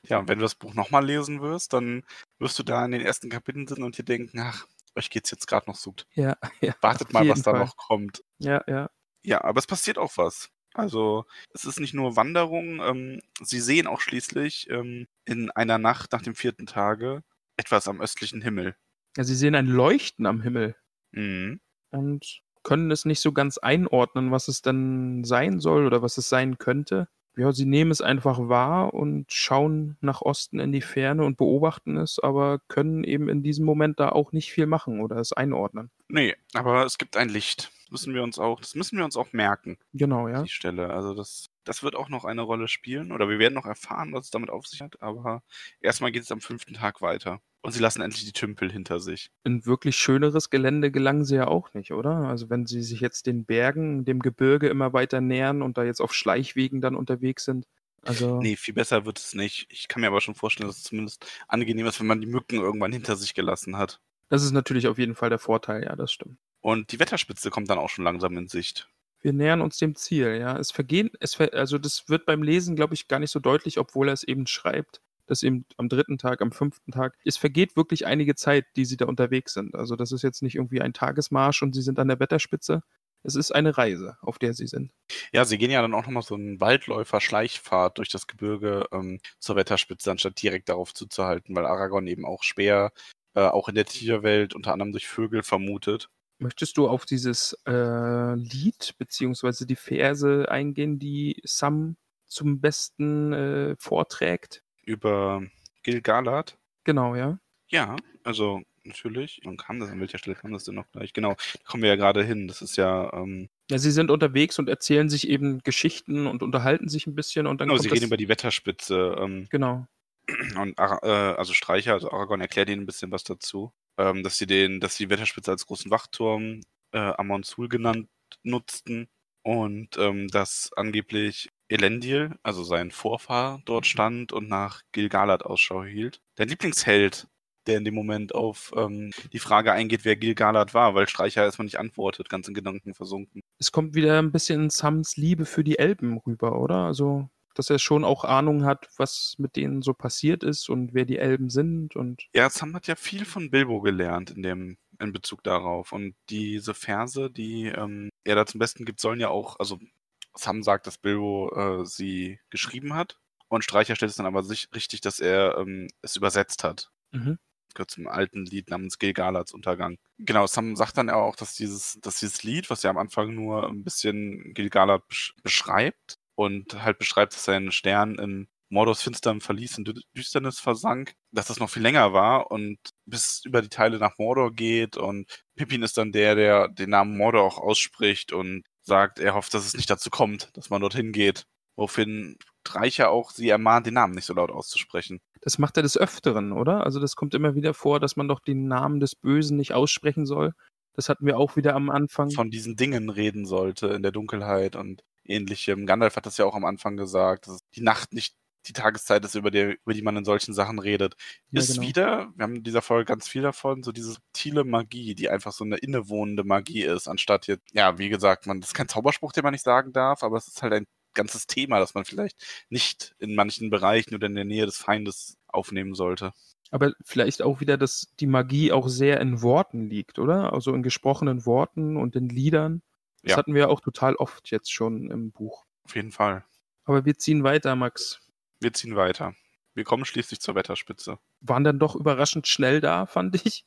Ja, und wenn du das Buch nochmal lesen wirst, dann wirst du da in den ersten Kapiteln sitzen und dir denken, ach, euch geht's jetzt gerade noch so gut. Ja, (laughs) ja. Wartet mal, was da Fall. noch kommt. Ja, ja. Ja, aber es passiert auch was. Also es ist nicht nur Wanderung, ähm, sie sehen auch schließlich ähm, in einer Nacht nach dem vierten Tage etwas am östlichen Himmel. ja. Sie sehen ein Leuchten am Himmel. Mhm. und können es nicht so ganz einordnen, was es denn sein soll oder was es sein könnte. Ja, sie nehmen es einfach wahr und schauen nach Osten in die Ferne und beobachten es, aber können eben in diesem Moment da auch nicht viel machen oder es einordnen. Nee, aber es gibt ein Licht. Das müssen wir uns auch, das müssen wir uns auch merken, Genau, ja. die Stelle. Also das, das wird auch noch eine Rolle spielen. Oder wir werden noch erfahren, was es damit auf sich hat, aber erstmal geht es am fünften Tag weiter. Und sie lassen endlich die Tümpel hinter sich. In wirklich schöneres Gelände gelangen sie ja auch nicht, oder? Also wenn sie sich jetzt den Bergen, dem Gebirge immer weiter nähern und da jetzt auf Schleichwegen dann unterwegs sind. Also Nee, viel besser wird es nicht. Ich kann mir aber schon vorstellen, dass es zumindest angenehm ist, wenn man die Mücken irgendwann hinter sich gelassen hat. das ist natürlich auf jeden Fall der Vorteil, ja, das stimmt. Und die Wetterspitze kommt dann auch schon langsam in Sicht. Wir nähern uns dem Ziel, ja. Es vergehen, es ver also das wird beim Lesen, glaube ich, gar nicht so deutlich, obwohl er es eben schreibt, dass eben am dritten Tag, am fünften Tag, es vergeht wirklich einige Zeit, die sie da unterwegs sind. Also das ist jetzt nicht irgendwie ein Tagesmarsch und sie sind an der Wetterspitze. Es ist eine Reise, auf der sie sind. Ja, sie gehen ja dann auch nochmal so einen Waldläufer-Schleichfahrt durch das Gebirge ähm, zur Wetterspitze, anstatt direkt darauf zuzuhalten, weil Aragorn eben auch Speer äh, auch in der Tierwelt unter anderem durch Vögel vermutet. Möchtest du auf dieses äh, Lied beziehungsweise die Verse eingehen, die Sam zum besten äh, vorträgt? Über Gil-galad. Genau, ja. Ja, also natürlich. Und kam das, an welcher Stelle kam das denn noch gleich? Genau, da kommen wir ja gerade hin. Das ist ja, ähm, Ja, sie sind unterwegs und erzählen sich eben Geschichten und unterhalten sich ein bisschen und dann genau, sie reden über die Wetterspitze. Ähm, genau. und äh, also Streicher, also Aragorn erklärt ihnen ein bisschen was dazu. Ähm, dass sie den, dass sie die Wetterspitze als großen Wachturm äh, Amon Sul genannt nutzten und ähm, dass angeblich Elendil, also sein Vorfahr, dort stand und nach Gil-galad Ausschau hielt. Dein Lieblingsheld, der in dem Moment auf ähm, die Frage eingeht, wer Gil-galad war, weil Streicher erstmal nicht antwortet, ganz in Gedanken versunken. Es kommt wieder ein bisschen Sams Liebe für die Elben rüber, oder? Also, dass er schon auch Ahnung hat, was mit denen so passiert ist und wer die Elben sind und Ja, Sam hat ja viel von Bilbo gelernt in dem in Bezug darauf. Und diese Verse, die ähm, er da zum Besten gibt, sollen ja auch, also Sam sagt, dass Bilbo äh, sie geschrieben hat. Und Streicher stellt es dann aber sich richtig, dass er ähm, es übersetzt hat. Mhm. Gehört zum alten Lied namens Gilgalads Untergang. Genau, Sam sagt dann ja auch, dass dieses, dass dieses Lied, was ja am Anfang nur ein bisschen Gilgalad besch beschreibt und halt beschreibt, dass sein Stern in Mordors finsterem Verlies in Dü Düsternis versank, dass das noch viel länger war und bis über die Teile nach Mordor geht und Pippin ist dann der, der den Namen Mordor auch ausspricht und sagt, er hofft, dass es nicht dazu kommt, dass man dorthin geht. Woraufhin Streicher auch sie ermahnt, den Namen nicht so laut auszusprechen. Das macht er des Öfteren, oder? Also das kommt immer wieder vor, dass man doch den Namen des Bösen nicht aussprechen soll. Das hatten wir auch wieder am Anfang. Von diesen Dingen reden sollte in der Dunkelheit und ähnlichem. Gandalf hat das ja auch am Anfang gesagt, dass die Nacht nicht die Tageszeit ist, über die, über die man in solchen Sachen redet. Ja, ist genau. wieder, wir haben in dieser Folge ganz viel davon, so diese subtile Magie, die einfach so eine innewohnende Magie ist, anstatt jetzt, ja, wie gesagt, man, das ist kein Zauberspruch, den man nicht sagen darf, aber es ist halt ein ganzes Thema, das man vielleicht nicht in manchen Bereichen oder in der Nähe des Feindes aufnehmen sollte. Aber vielleicht auch wieder, dass die Magie auch sehr in Worten liegt, oder? Also in gesprochenen Worten und in Liedern. Das Ja. hatten wir auch total oft jetzt schon im Buch. Auf jeden Fall. Aber wir ziehen weiter, Max. Wir ziehen weiter. Wir kommen schließlich zur Wetterspitze. Waren dann doch überraschend schnell da, (laughs) fand ich,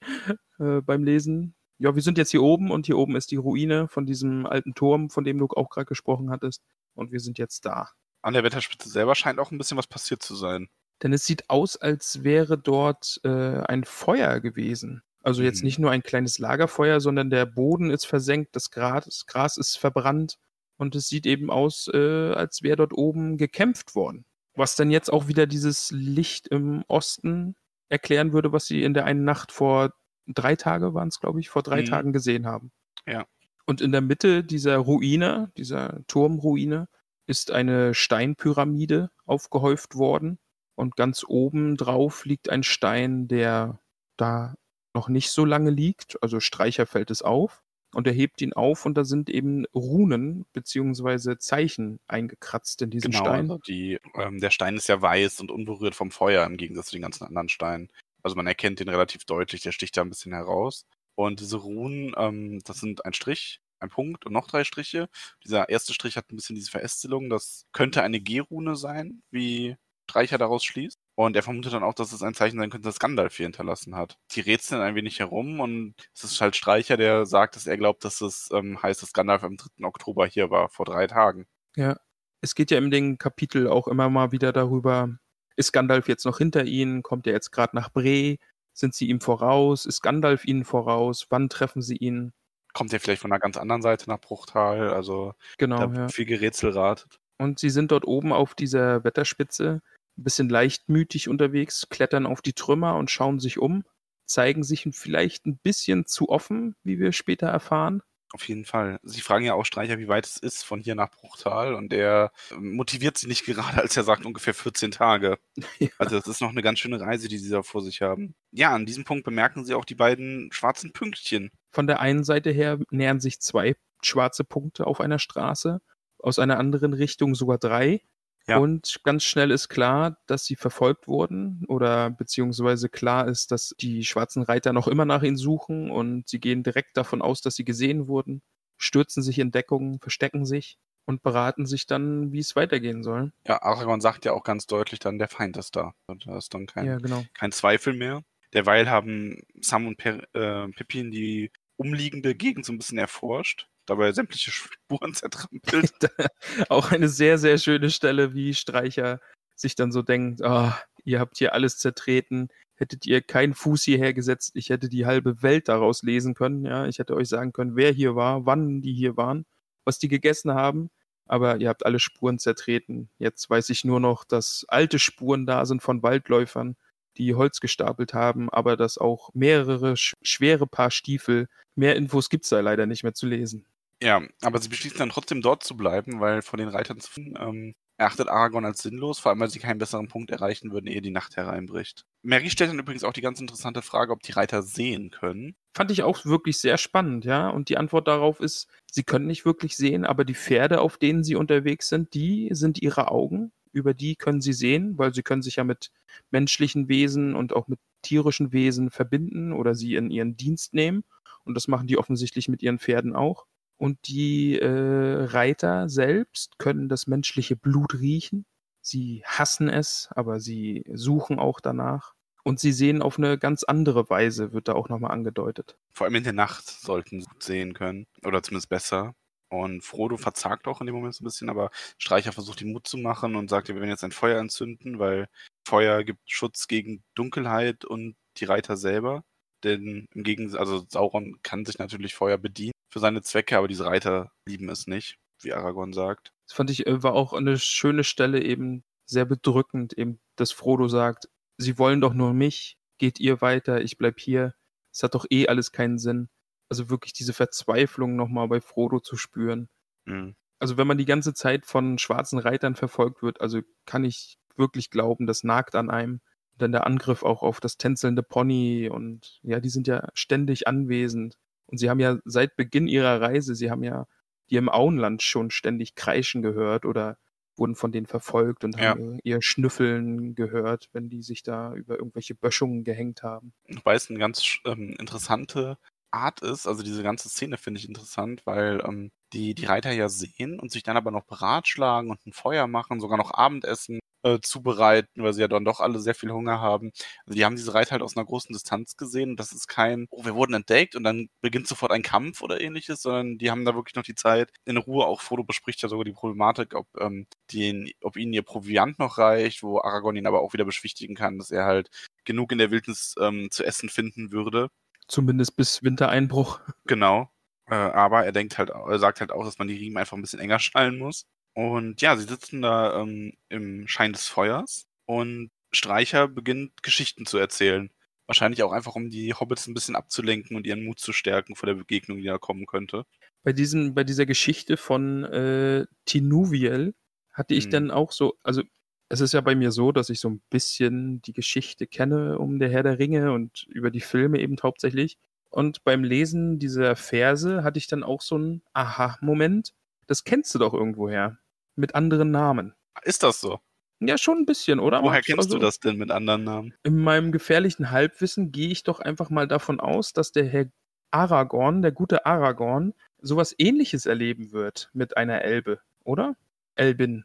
äh, beim Lesen. Ja, wir sind jetzt hier oben und hier oben ist die Ruine von diesem alten Turm, von dem du auch gerade gesprochen hattest. Und wir sind jetzt da. An der Wetterspitze selber scheint auch ein bisschen was passiert zu sein. Denn es sieht aus, als wäre dort äh, ein Feuer gewesen. Also jetzt Mhm. nicht nur ein kleines Lagerfeuer, sondern der Boden ist versenkt, das Gras, das Gras ist verbrannt und es sieht eben aus, äh, als wäre dort oben gekämpft worden. Was dann jetzt auch wieder dieses Licht im Osten erklären würde, was sie in der einen Nacht vor drei Tage waren es, glaube ich, vor drei Mhm. Tagen gesehen haben. Ja. Und in der Mitte dieser Ruine, dieser Turmruine, ist eine Steinpyramide aufgehäuft worden. Und ganz oben drauf liegt ein Stein, der da noch nicht so lange liegt. Also Streicher fällt es auf. Und er hebt ihn auf und da sind eben Runen beziehungsweise Zeichen eingekratzt in diesen Genau, Stein. also die, ähm, der Stein ist ja weiß und unberührt vom Feuer im Gegensatz zu den ganzen anderen Steinen. Also man erkennt den relativ deutlich, der sticht da ein bisschen heraus. Und diese Runen, ähm, das sind ein Strich, ein Punkt und noch drei Striche. Dieser erste Strich hat ein bisschen diese Verästelung, das könnte eine G-Rune sein, wie Streicher daraus schließt. Und er vermutet dann auch, dass es ein Zeichen sein könnte, das Gandalf hier hinterlassen hat. Die rätseln ein wenig herum und es ist halt Streicher, der sagt, dass er glaubt, dass es ähm, heißt, dass Gandalf am 3. Oktober hier war, vor drei Tagen. Ja. Es geht ja in den Kapitel auch immer mal wieder darüber, ist Gandalf jetzt noch hinter ihnen? Kommt er jetzt gerade nach Bre? Sind sie ihm voraus? Ist Gandalf ihnen voraus? Wann treffen sie ihn? kommt er vielleicht von einer ganz anderen Seite nach Bruchtal. Also Genau, da ja. viel gerätselratet. Und sie sind dort oben auf dieser Wetterspitze, ein bisschen leichtmütig unterwegs, klettern auf die Trümmer und schauen sich um. zeigen sich vielleicht ein bisschen zu offen, wie wir später erfahren. Auf jeden Fall. Sie fragen ja auch Streicher, wie weit es ist von hier nach Bruchtal und der ähm, motiviert sie nicht (laughs) gerade, als er sagt ungefähr 14 Tage. (laughs) Ja. Also das ist noch eine ganz schöne Reise, die sie da vor sich haben. Ja, an diesem Punkt bemerken sie auch die beiden schwarzen Pünktchen. Von der einen Seite her nähern sich zwei schwarze Punkte auf einer Straße, aus einer anderen Richtung sogar drei. Ja. Und ganz schnell ist klar, dass sie verfolgt wurden oder beziehungsweise klar ist, dass die schwarzen Reiter noch immer nach ihnen suchen und sie gehen direkt davon aus, dass sie gesehen wurden, stürzen sich in Deckung, verstecken sich und beraten sich dann, wie es weitergehen soll. Ja, Aragorn sagt ja auch ganz deutlich dann, der Feind ist da. Und da ist dann kein, Ja, genau. kein Zweifel mehr. Derweil haben Sam und per äh, Pippin die umliegende Gegend so ein bisschen erforscht, dabei sämtliche Spuren (laughs) zertrampelt. (laughs) auch eine sehr, sehr schöne Stelle, wie Streicher sich dann so denkt, ah, ihr habt hier alles zertreten, hättet ihr keinen Fuß hierher gesetzt, ich hätte die halbe Welt daraus lesen können, ja, ich hätte euch sagen können, wer hier war, wann die hier waren, was die gegessen haben, aber ihr habt alle Spuren zertreten. Jetzt weiß ich nur noch, dass alte Spuren da sind von Waldläufern, die Holz gestapelt haben, aber dass auch mehrere sch schwere Paar Stiefel, mehr Infos gibt's da leider nicht mehr zu lesen. Ja, aber sie beschließen dann trotzdem dort zu bleiben, weil von den Reitern zu ähm, erachtet Aragorn als sinnlos, vor allem weil sie keinen besseren Punkt erreichen würden, ehe die Nacht hereinbricht. Mary stellt dann übrigens auch die ganz interessante Frage, ob die Reiter sehen können. Fand ich auch wirklich sehr spannend, ja. Und die Antwort darauf ist, sie können nicht wirklich sehen, aber die Pferde, auf denen sie unterwegs sind, die sind ihre Augen. Über die können sie sehen, weil sie können sich ja mit menschlichen Wesen und auch mit tierischen Wesen verbinden oder sie in ihren Dienst nehmen. Und das machen die offensichtlich mit ihren Pferden auch. Und die äh, Reiter selbst können das menschliche Blut riechen. Sie hassen es, aber sie suchen auch danach. Und sie sehen auf eine ganz andere Weise, wird da auch nochmal angedeutet. Vor allem in der Nacht sollten sie gut sehen können. Oder zumindest besser. Und Frodo verzagt auch in dem Moment so ein bisschen, aber Streicher versucht ihm Mut zu machen und sagt, wir werden jetzt ein Feuer entzünden, weil Feuer gibt Schutz gegen Dunkelheit und die Reiter selber. Denn im Gegensatz, also Sauron kann sich natürlich Feuer bedienen für seine Zwecke, aber diese Reiter lieben es nicht, wie Aragorn sagt. Das fand ich, äh, war auch eine schöne Stelle eben sehr bedrückend, eben, dass Frodo sagt, sie wollen doch nur mich, geht ihr weiter, ich bleib hier. Es hat doch eh alles keinen Sinn. Also wirklich diese Verzweiflung nochmal bei Frodo zu spüren. Mhm. Also wenn man die ganze Zeit von schwarzen Reitern verfolgt wird, also kann ich wirklich glauben, das nagt an einem. Und dann der Angriff auch auf das tänzelnde Pony und ja, die sind ja ständig anwesend. Und sie haben ja seit Beginn ihrer Reise, sie haben ja die im Auenland schon ständig kreischen gehört oder wurden von denen verfolgt und Ja. haben ihr Schnüffeln gehört, wenn die sich da über irgendwelche Böschungen gehängt haben. Wobei es eine ganz ähm, interessante Art ist, also diese ganze Szene finde ich interessant, weil ähm, die, die Reiter ja sehen und sich dann aber noch beratschlagen und ein Feuer machen, sogar noch Abendessen äh, zubereiten, weil sie ja dann doch alle sehr viel Hunger haben. Also die haben diese Reiter halt aus einer großen Distanz gesehen und das ist kein, oh, wir wurden entdeckt und dann beginnt sofort ein Kampf oder ähnliches, sondern die haben da wirklich noch die Zeit in Ruhe, auch Frodo bespricht ja sogar die Problematik, ob, ähm, den, ob ihnen ihr Proviant noch reicht, wo Aragorn ihn aber auch wieder beschwichtigen kann, dass er halt genug in der Wildnis ähm, zu essen finden würde. Zumindest bis Wintereinbruch. Genau. Äh, aber er denkt halt, er sagt halt auch, dass man die Riemen einfach ein bisschen enger schnallen muss. Und ja, sie sitzen da ähm, im Schein des Feuers und Streicher beginnt Geschichten zu erzählen. Wahrscheinlich auch einfach, um die Hobbits ein bisschen abzulenken und ihren Mut zu stärken vor der Begegnung, die da kommen könnte. bei diesen, bei dieser Geschichte von äh, Tinuviel hatte ich Mhm. dann auch so, also es ist ja bei mir so, dass ich so ein bisschen die Geschichte kenne um der Herr der Ringe und über die Filme eben hauptsächlich. Und beim Lesen dieser Verse hatte ich dann auch so einen Aha-Moment. Das kennst du doch irgendwoher. Mit anderen Namen. Ist das so? Ja, schon ein bisschen, oder? Woher Max? kennst du Also- das denn mit anderen Namen? in meinem gefährlichen Halbwissen gehe ich doch einfach mal davon aus, dass der Herr Aragorn, der gute Aragorn, sowas ähnliches erleben wird mit einer Elbe, oder? Elbin.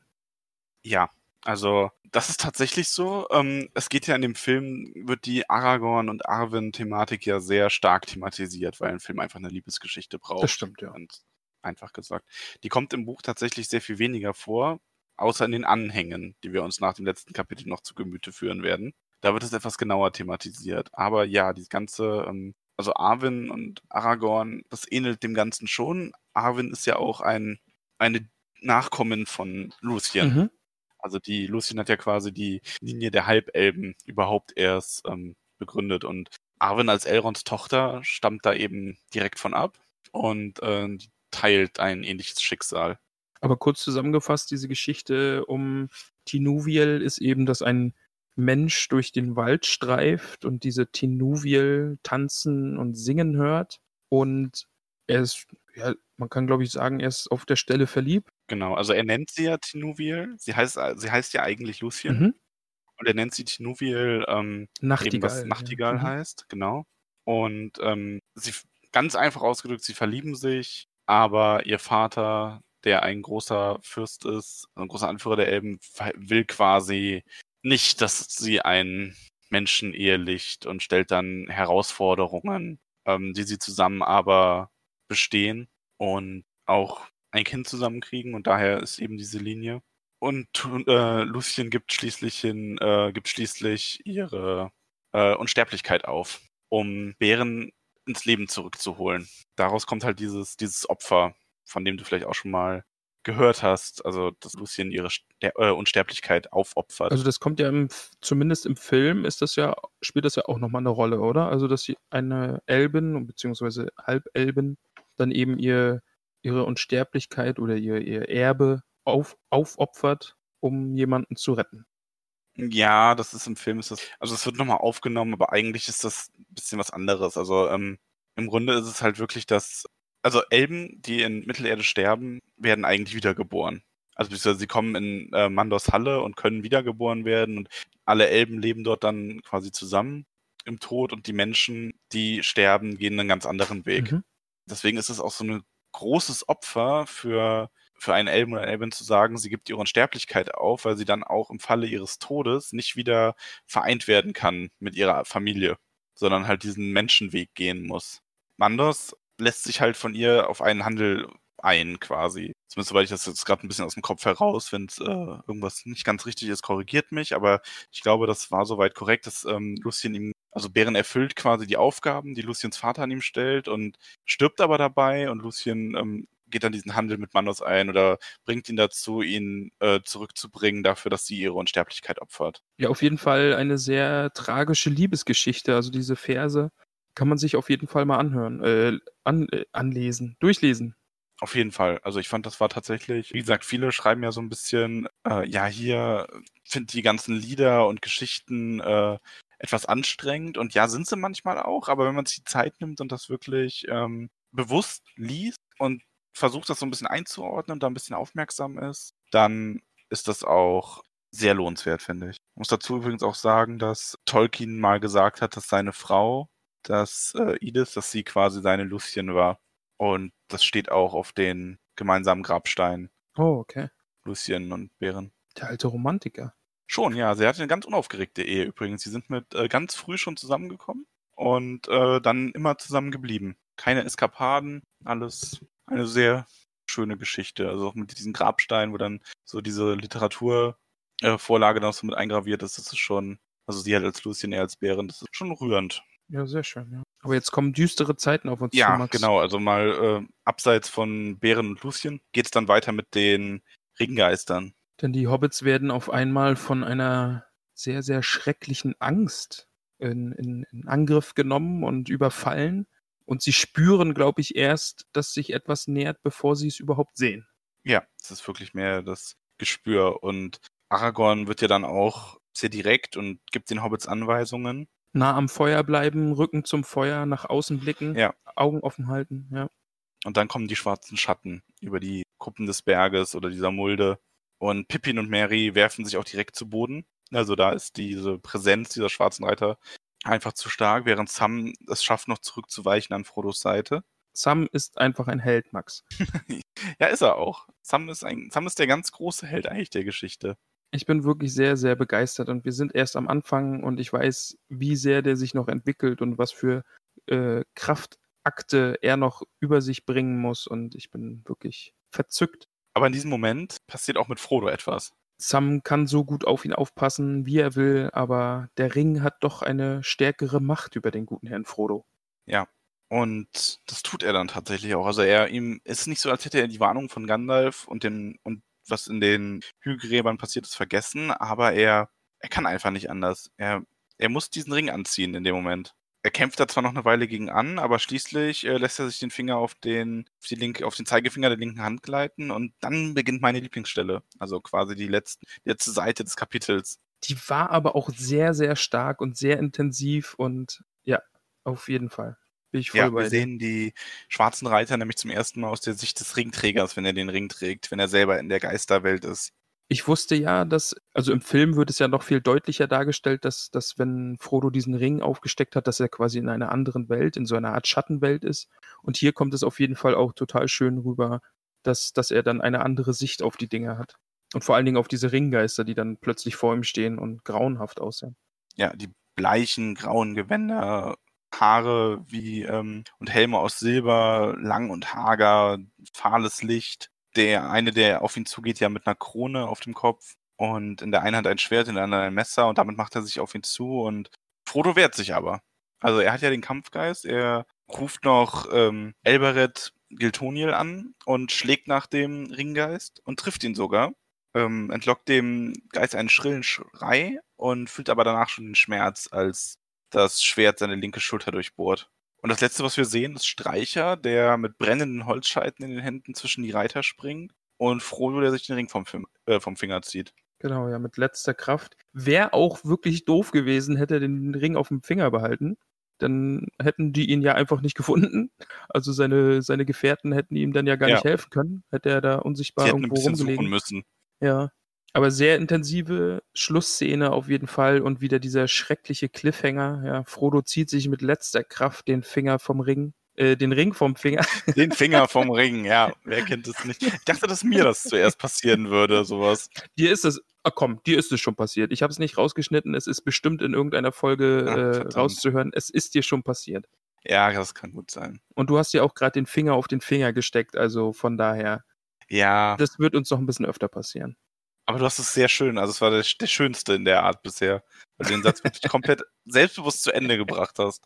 Ja, also das ist tatsächlich so. Ähm, es geht ja in dem Film, wird die Aragorn- und Arwen-Thematik ja sehr stark thematisiert, weil ein Film einfach eine Liebesgeschichte braucht. Das stimmt, ja. Und einfach gesagt. Die kommt im Buch tatsächlich sehr viel weniger vor, außer in den Anhängen, die wir uns nach dem letzten Kapitel noch zu Gemüte führen werden. Da wird es etwas genauer thematisiert. Aber ja, die ganze, ähm, also Arwen und Aragorn, das ähnelt dem Ganzen schon. Arwen ist ja auch ein, eine Nachkommen von Lucien. Mhm. Also die Lucien hat ja quasi die Linie der Halbelben überhaupt erst ähm, begründet und Arwen als Elrons Tochter stammt da eben direkt von ab und äh, die teilt ein ähnliches Schicksal. Aber kurz zusammengefasst, diese Geschichte um Tinuviel ist eben, dass ein Mensch durch den Wald streift und diese Tinuviel tanzen und singen hört. Und er ist, ja, man kann glaube ich sagen, er ist auf der Stelle verliebt. Genau, also er nennt sie ja Tinuviel. Sie heißt, sie heißt ja eigentlich Lucien. Mhm. Und er nennt sie Tinuviel, ähm, eben Nachtigall. was ja. Nachtigall Mhm. heißt, genau. Und ähm, sie, ganz einfach ausgedrückt, sie verlieben sich, aber ihr Vater, der ein großer Fürst ist, ein großer Anführer der Elben, will quasi nicht, dass sie einen Menschen ehelicht und stellt dann Herausforderungen, ähm, die sie zusammen aber bestehen und auch ein Kind zusammenkriegen und daher ist eben diese Linie. Und äh, Lucien gibt schließlich hin, äh, gibt schließlich ihre äh, Unsterblichkeit auf, um Bären ins Leben zurückzuholen. Daraus kommt halt dieses, dieses Opfer, von dem du vielleicht auch schon mal gehört hast, also dass Lucien ihre Ster äh, Unsterblichkeit aufopfert. Also das kommt ja im, zumindest im Film ist das ja, spielt das ja auch nochmal eine Rolle, oder? Also dass sie eine Elbin beziehungsweise Halbelbin dann eben ihr, ihre Unsterblichkeit oder ihr, ihr Erbe auf, aufopfert, um jemanden zu retten. Ja, das ist im Film ist das, also es wird nochmal aufgenommen, aber eigentlich ist das ein bisschen was anderes. Also ähm, im Grunde ist es halt wirklich das, also Elben, die in Mittelerde sterben, werden eigentlich wiedergeboren. Also beziehungsweise sie kommen in äh, Mandos Halle und können wiedergeboren werden und alle Elben leben dort dann quasi zusammen im Tod und die Menschen, die sterben, gehen einen ganz anderen Weg. Mhm. Deswegen ist es auch so ein großes Opfer für, für einen Elben oder Elbin zu sagen, sie gibt ihre Unsterblichkeit auf, weil sie dann auch im Falle ihres Todes nicht wieder vereint werden kann mit ihrer Familie, sondern halt diesen Menschenweg gehen muss. Mandos lässt sich halt von ihr auf einen Handel ein, quasi. Zumindest soweit ich das jetzt gerade ein bisschen aus dem Kopf heraus, wenn äh, irgendwas nicht ganz richtig ist, korrigiert mich, aber ich glaube, das war soweit korrekt, dass ähm, Lucien ihm, also Bären erfüllt quasi die Aufgaben, die Luciens Vater an ihm stellt und stirbt aber dabei und Lucien ähm, geht dann diesen Handel mit Mandos ein oder bringt ihn dazu, ihn äh, zurückzubringen dafür, dass sie ihre Unsterblichkeit opfert. Ja, auf jeden Fall eine sehr tragische Liebesgeschichte. Also diese Verse kann man sich auf jeden Fall mal anhören, äh, an, äh, anlesen, durchlesen. Auf jeden Fall. Also ich fand, das war tatsächlich, wie gesagt, viele schreiben ja so ein bisschen, äh, ja, hier finde die ganzen Lieder und Geschichten äh, etwas anstrengend. Und ja, sind sie manchmal auch, aber wenn man sich die Zeit nimmt und das wirklich ähm, bewusst liest und versucht, das so ein bisschen einzuordnen und da ein bisschen aufmerksam ist, dann ist das auch sehr lohnenswert, finde ich. Ich muss dazu übrigens auch sagen, dass Tolkien mal gesagt hat, dass seine Frau, dass äh, Edith, dass sie quasi seine Lucien war. Und das steht auch auf den gemeinsamen Grabsteinen, Oh, okay. Lucien und Bären. Der alte Romantiker. Schon, ja. Sie hatte eine ganz unaufgeregte Ehe übrigens. Sie sind mit äh, ganz früh schon zusammengekommen und äh, dann immer zusammen geblieben. Keine Eskapaden, alles eine sehr schöne Geschichte. Also auch mit diesen Grabsteinen, wo dann so diese Literaturvorlage äh, dann so mit eingraviert ist, das ist schon, also sie halt als Lucien, er als Bären, das ist schon rührend. Ja, sehr schön, ja. Aber jetzt kommen düstere Zeiten auf uns zu, Ja, genau. Also mal äh, abseits von Bären und Lucien geht's dann weiter mit den Ringgeistern. Denn die Hobbits werden auf einmal von einer sehr, sehr schrecklichen Angst in, in, in Angriff genommen und überfallen. Und sie spüren, glaube ich, erst, dass sich etwas nähert, bevor sie es überhaupt sehen. Ja, es ist wirklich mehr das Gespür. Und Aragorn wird ja dann auch sehr direkt und gibt den Hobbits Anweisungen. Nah am Feuer bleiben, Rücken zum Feuer, nach außen blicken, Ja. Augen offen halten, ja. Und dann kommen die schwarzen Schatten über die Kuppen des Berges oder dieser Mulde. Und Pippin und Mary werfen sich auch direkt zu Boden. Also da ist diese Präsenz dieser schwarzen Reiter einfach zu stark, während Sam es schafft, noch zurückzuweichen an Frodos Seite. Sam ist einfach ein Held, Max. (laughs) Ja, ist er auch. Sam ist, ein, Sam ist der ganz große Held eigentlich der Geschichte. Ich bin wirklich sehr, sehr begeistert und wir sind erst am Anfang und ich weiß, wie sehr der sich noch entwickelt und was für äh, Kraftakte er noch über sich bringen muss und ich bin wirklich verzückt. Aber in diesem Moment passiert auch mit Frodo etwas. Sam kann so gut auf ihn aufpassen, wie er will, aber der Ring hat doch eine stärkere Macht über den guten Herrn Frodo. Ja. Und das tut er dann tatsächlich auch. Also er ihm ist nicht so, als hätte er die Warnung von Gandalf und den und was in den Hügelgräbern passiert ist vergessen, aber er er kann einfach nicht anders. Er er muss diesen Ring anziehen in dem Moment. Er kämpft da zwar noch eine Weile gegen an, aber schließlich äh, lässt er sich den Finger auf den, auf, die linke, auf den Zeigefinger der linken Hand gleiten und dann beginnt meine Lieblingsstelle. Also quasi die letzte, die letzte Seite des Kapitels. Die war aber auch sehr, sehr stark und sehr intensiv und ja, auf jeden Fall. Bin ich voll Ja, bei wir dir. sehen die schwarzen Reiter nämlich zum ersten Mal aus der Sicht des Ringträgers, wenn er den Ring trägt, wenn er selber in der Geisterwelt ist. Ich wusste ja, dass, also im Film wird es ja noch viel deutlicher dargestellt, dass, dass wenn Frodo diesen Ring aufgesteckt hat, dass er quasi in einer anderen Welt, in so einer Art Schattenwelt ist. Und hier kommt es auf jeden Fall auch total schön rüber, dass, dass er dann eine andere Sicht auf die Dinge hat. Und vor allen Dingen auf diese Ringgeister, die dann plötzlich vor ihm stehen und grauenhaft aussehen. Ja, die bleichen, grauen Gewänder, Haare wie ähm, und Helme aus Silber, lang und hager, fahles Licht. Der eine, der auf ihn zugeht, ja mit einer Krone auf dem Kopf und in der einen Hand ein Schwert, in der anderen ein Messer und damit macht er sich auf ihn zu und Frodo wehrt sich aber. Also er hat ja den Kampfgeist, er ruft noch ähm, Elbereth Giltoniel an und schlägt nach dem Ringgeist und trifft ihn sogar. Ähm, entlockt dem Geist einen schrillen Schrei und fühlt aber danach schon den Schmerz, als das Schwert seine linke Schulter durchbohrt. Und das letzte, was wir sehen, ist Streicher, der mit brennenden Holzscheiten in den Händen zwischen die Reiter springt und Frodo, der sich den Ring vom, Fim- äh, vom Finger zieht. Genau, ja, mit letzter Kraft. Wäre auch wirklich doof gewesen, hätte er den Ring auf dem Finger behalten. Dann hätten die ihn ja einfach nicht gefunden. (laughs) Also seine, seine Gefährten hätten ihm dann ja gar Ja. nicht helfen können. Hätte er da unsichtbar Sie hätten ein irgendwo bisschen suchen rumgelegen. müssen. Ja. Aber sehr intensive Schlussszene auf jeden Fall und wieder dieser schreckliche Cliffhanger. Ja, Frodo zieht sich mit letzter Kraft den Finger vom Ring, äh, den Ring vom Finger. (laughs) Den Finger vom Ring, ja. Wer kennt es nicht? Ich dachte, dass mir das zuerst passieren würde, sowas. Dir ist es, ah, komm, dir ist es schon passiert. Ich habe es nicht rausgeschnitten. Es ist bestimmt in irgendeiner Folge Ah, äh, rauszuhören. Es ist dir schon passiert. Ja, das kann gut sein. Und du hast ja auch gerade den Finger auf den Finger gesteckt. Also von daher, Ja, das wird uns noch ein bisschen öfter passieren. Aber du hast es sehr schön. Also es war der, der schönste in der Art bisher. Weil du den Satz wirklich komplett (laughs) selbstbewusst zu Ende gebracht hast.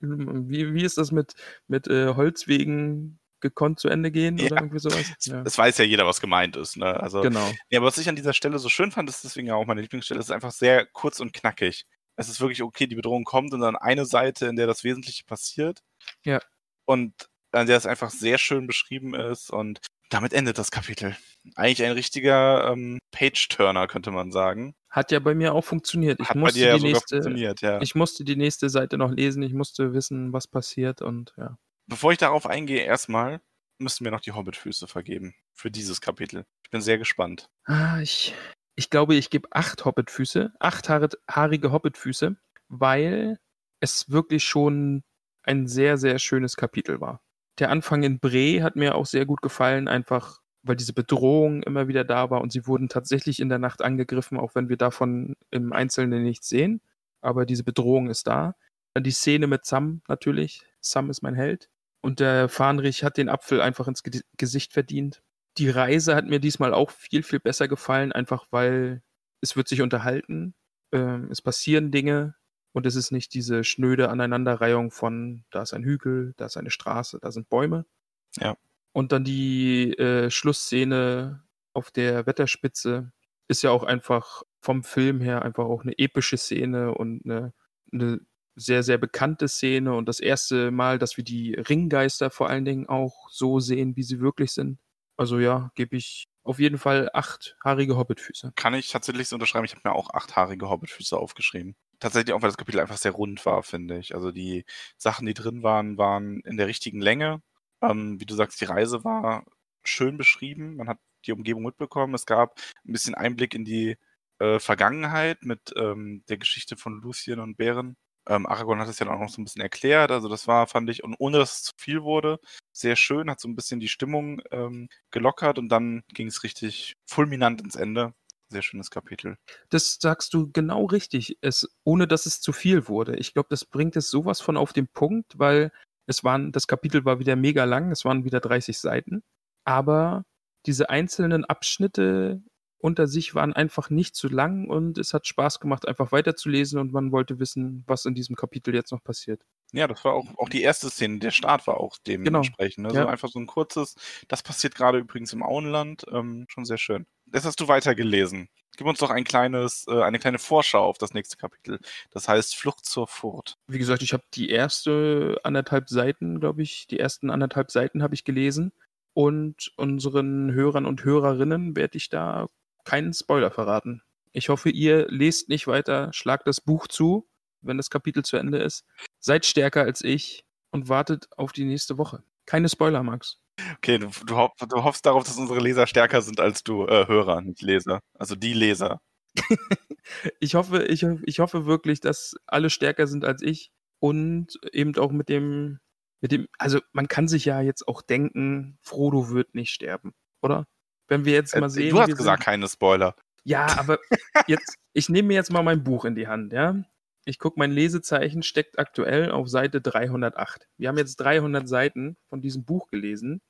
Wie, wie ist das mit, mit äh, Holzwegen gekonnt zu Ende gehen Ja. oder irgendwie sowas? Es, Ja. weiß ja jeder, was gemeint ist. Ne? Also, Genau. Ja, aber was ich an dieser Stelle so schön fand, ist deswegen ja auch meine Lieblingsstelle, ist einfach sehr kurz und knackig. Es ist wirklich okay, die Bedrohung kommt und dann eine Seite, in der das Wesentliche passiert. Ja. Und an der es einfach sehr schön beschrieben ist und damit endet das Kapitel. Eigentlich ein richtiger ähm, Page-Turner, könnte man sagen. Hat ja bei mir auch funktioniert. Ich Hat bei musste, dir ja die nächste, funktioniert, ja. ich musste die nächste Seite noch lesen. Ich musste wissen, was passiert und ja. Bevor ich darauf eingehe, erstmal müssen wir noch die Hobbitfüße vergeben für dieses Kapitel. Ich bin sehr gespannt. Ah, ich, ich glaube, ich gebe acht Hobbitfüße, acht haarige Hobbitfüße, weil es wirklich schon ein sehr, sehr schönes Kapitel war. Der Anfang in Bre hat mir auch sehr gut gefallen, einfach weil diese Bedrohung immer wieder da war und sie wurden tatsächlich in der Nacht angegriffen, auch wenn wir davon im Einzelnen nichts sehen. Aber diese Bedrohung ist da. Dann die Szene mit Sam natürlich. Sam ist mein Held. Und der Fahnrich hat den Apfel einfach ins Ge Gesicht verdient. Die Reise hat mir diesmal auch viel, viel besser gefallen, einfach weil es wird sich unterhalten, ähm, es passieren Dinge und es ist nicht diese schnöde Aneinanderreihung von da ist ein Hügel, da ist eine Straße, da sind Bäume. Ja. Und dann die äh, Schlussszene auf der Wetterspitze ist ja auch einfach vom Film her einfach auch eine epische Szene und eine, eine sehr, sehr bekannte Szene und das erste Mal, dass wir die Ringgeister vor allen Dingen auch so sehen, wie sie wirklich sind. Also ja, gebe ich auf jeden Fall acht haarige Hobbitfüße. Kann ich tatsächlich so unterschreiben. Ich habe mir auch achthaarige Hobbitfüße aufgeschrieben. Tatsächlich auch, weil das Kapitel einfach sehr rund war, finde ich. Also die Sachen, die drin waren, waren in der richtigen Länge. Ähm, wie du sagst, die Reise war schön beschrieben. Man hat die Umgebung mitbekommen. Es gab ein bisschen Einblick in die äh, Vergangenheit mit ähm, der Geschichte von Lucien und Bären. Ähm, Aragorn hat es ja auch noch so ein bisschen erklärt. Also das war, fand ich, und ohne dass es zu viel wurde, sehr schön, hat so ein bisschen die Stimmung ähm, gelockert und dann ging es richtig fulminant ins Ende. Sehr schönes Kapitel. Das sagst du genau richtig, es, ohne dass es zu viel wurde. Ich glaube, das bringt es sowas von auf den Punkt, weil es waren, das Kapitel war wieder mega lang, es waren wieder 30 Seiten, aber diese einzelnen Abschnitte unter sich waren einfach nicht zu lang und es hat Spaß gemacht, einfach weiterzulesen und man wollte wissen, was in diesem Kapitel jetzt noch passiert. Ja, das war auch, auch die erste Szene. Der Start war auch dementsprechend. Ne? Ja. So einfach so ein kurzes, das passiert gerade übrigens im Auenland. Ähm, schon sehr schön. Das hast du weitergelesen. gib uns doch ein kleines, äh, eine kleine Vorschau auf das nächste Kapitel. Das heißt Flucht zur Furt. Wie gesagt, ich habe die erste anderthalb Seiten, glaube ich, die ersten anderthalb Seiten habe ich gelesen. Und unseren Hörern und Hörerinnen werde ich da keinen Spoiler verraten. Ich hoffe, ihr lest nicht weiter, schlagt das Buch zu, wenn das Kapitel zu Ende ist. Seid stärker als ich und wartet auf die nächste Woche. Keine Spoiler, Max. Okay, du, du, hoff, du hoffst darauf, dass unsere Leser stärker sind als du, äh, Hörer, nicht Leser. Also die Leser. (laughs) ich, hoffe, ich, ich hoffe wirklich, dass alle stärker sind als ich und eben auch mit dem, mit dem, also man kann sich ja jetzt auch denken, Frodo wird nicht sterben, oder? Wenn wir jetzt mal Äh, sehen. du hast gesagt, sind, keine Spoiler. ja, aber (laughs) jetzt, ich nehme mir jetzt mal mein Buch in die Hand, ja. Ich gucke, mein Lesezeichen steckt aktuell auf Seite 308. Wir haben jetzt 300 Seiten von diesem Buch gelesen.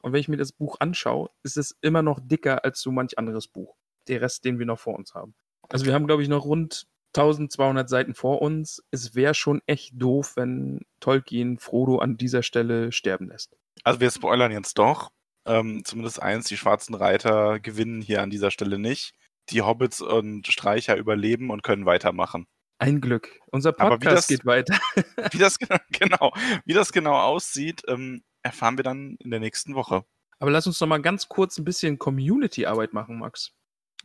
Und wenn ich mir das Buch anschaue, ist es immer noch dicker als so manch anderes Buch. Der Rest, den wir noch vor uns haben. Also wir haben, glaube ich, noch rund 1200 Seiten vor uns. Es wäre schon echt doof, wenn Tolkien Frodo an dieser Stelle sterben lässt. Also wir spoilern jetzt doch. Ähm, zumindest eins, die schwarzen Reiter gewinnen hier an dieser Stelle nicht. Die Hobbits und Streicher überleben und können weitermachen. Ein Glück. Unser Podcast das- geht weiter. (laughs) Wie das (laughs) genau, genau, wie das genau aussieht, ähm, erfahren wir dann in der nächsten Woche. Aber lass uns noch mal ganz kurz ein bisschen Community-Arbeit machen, Max.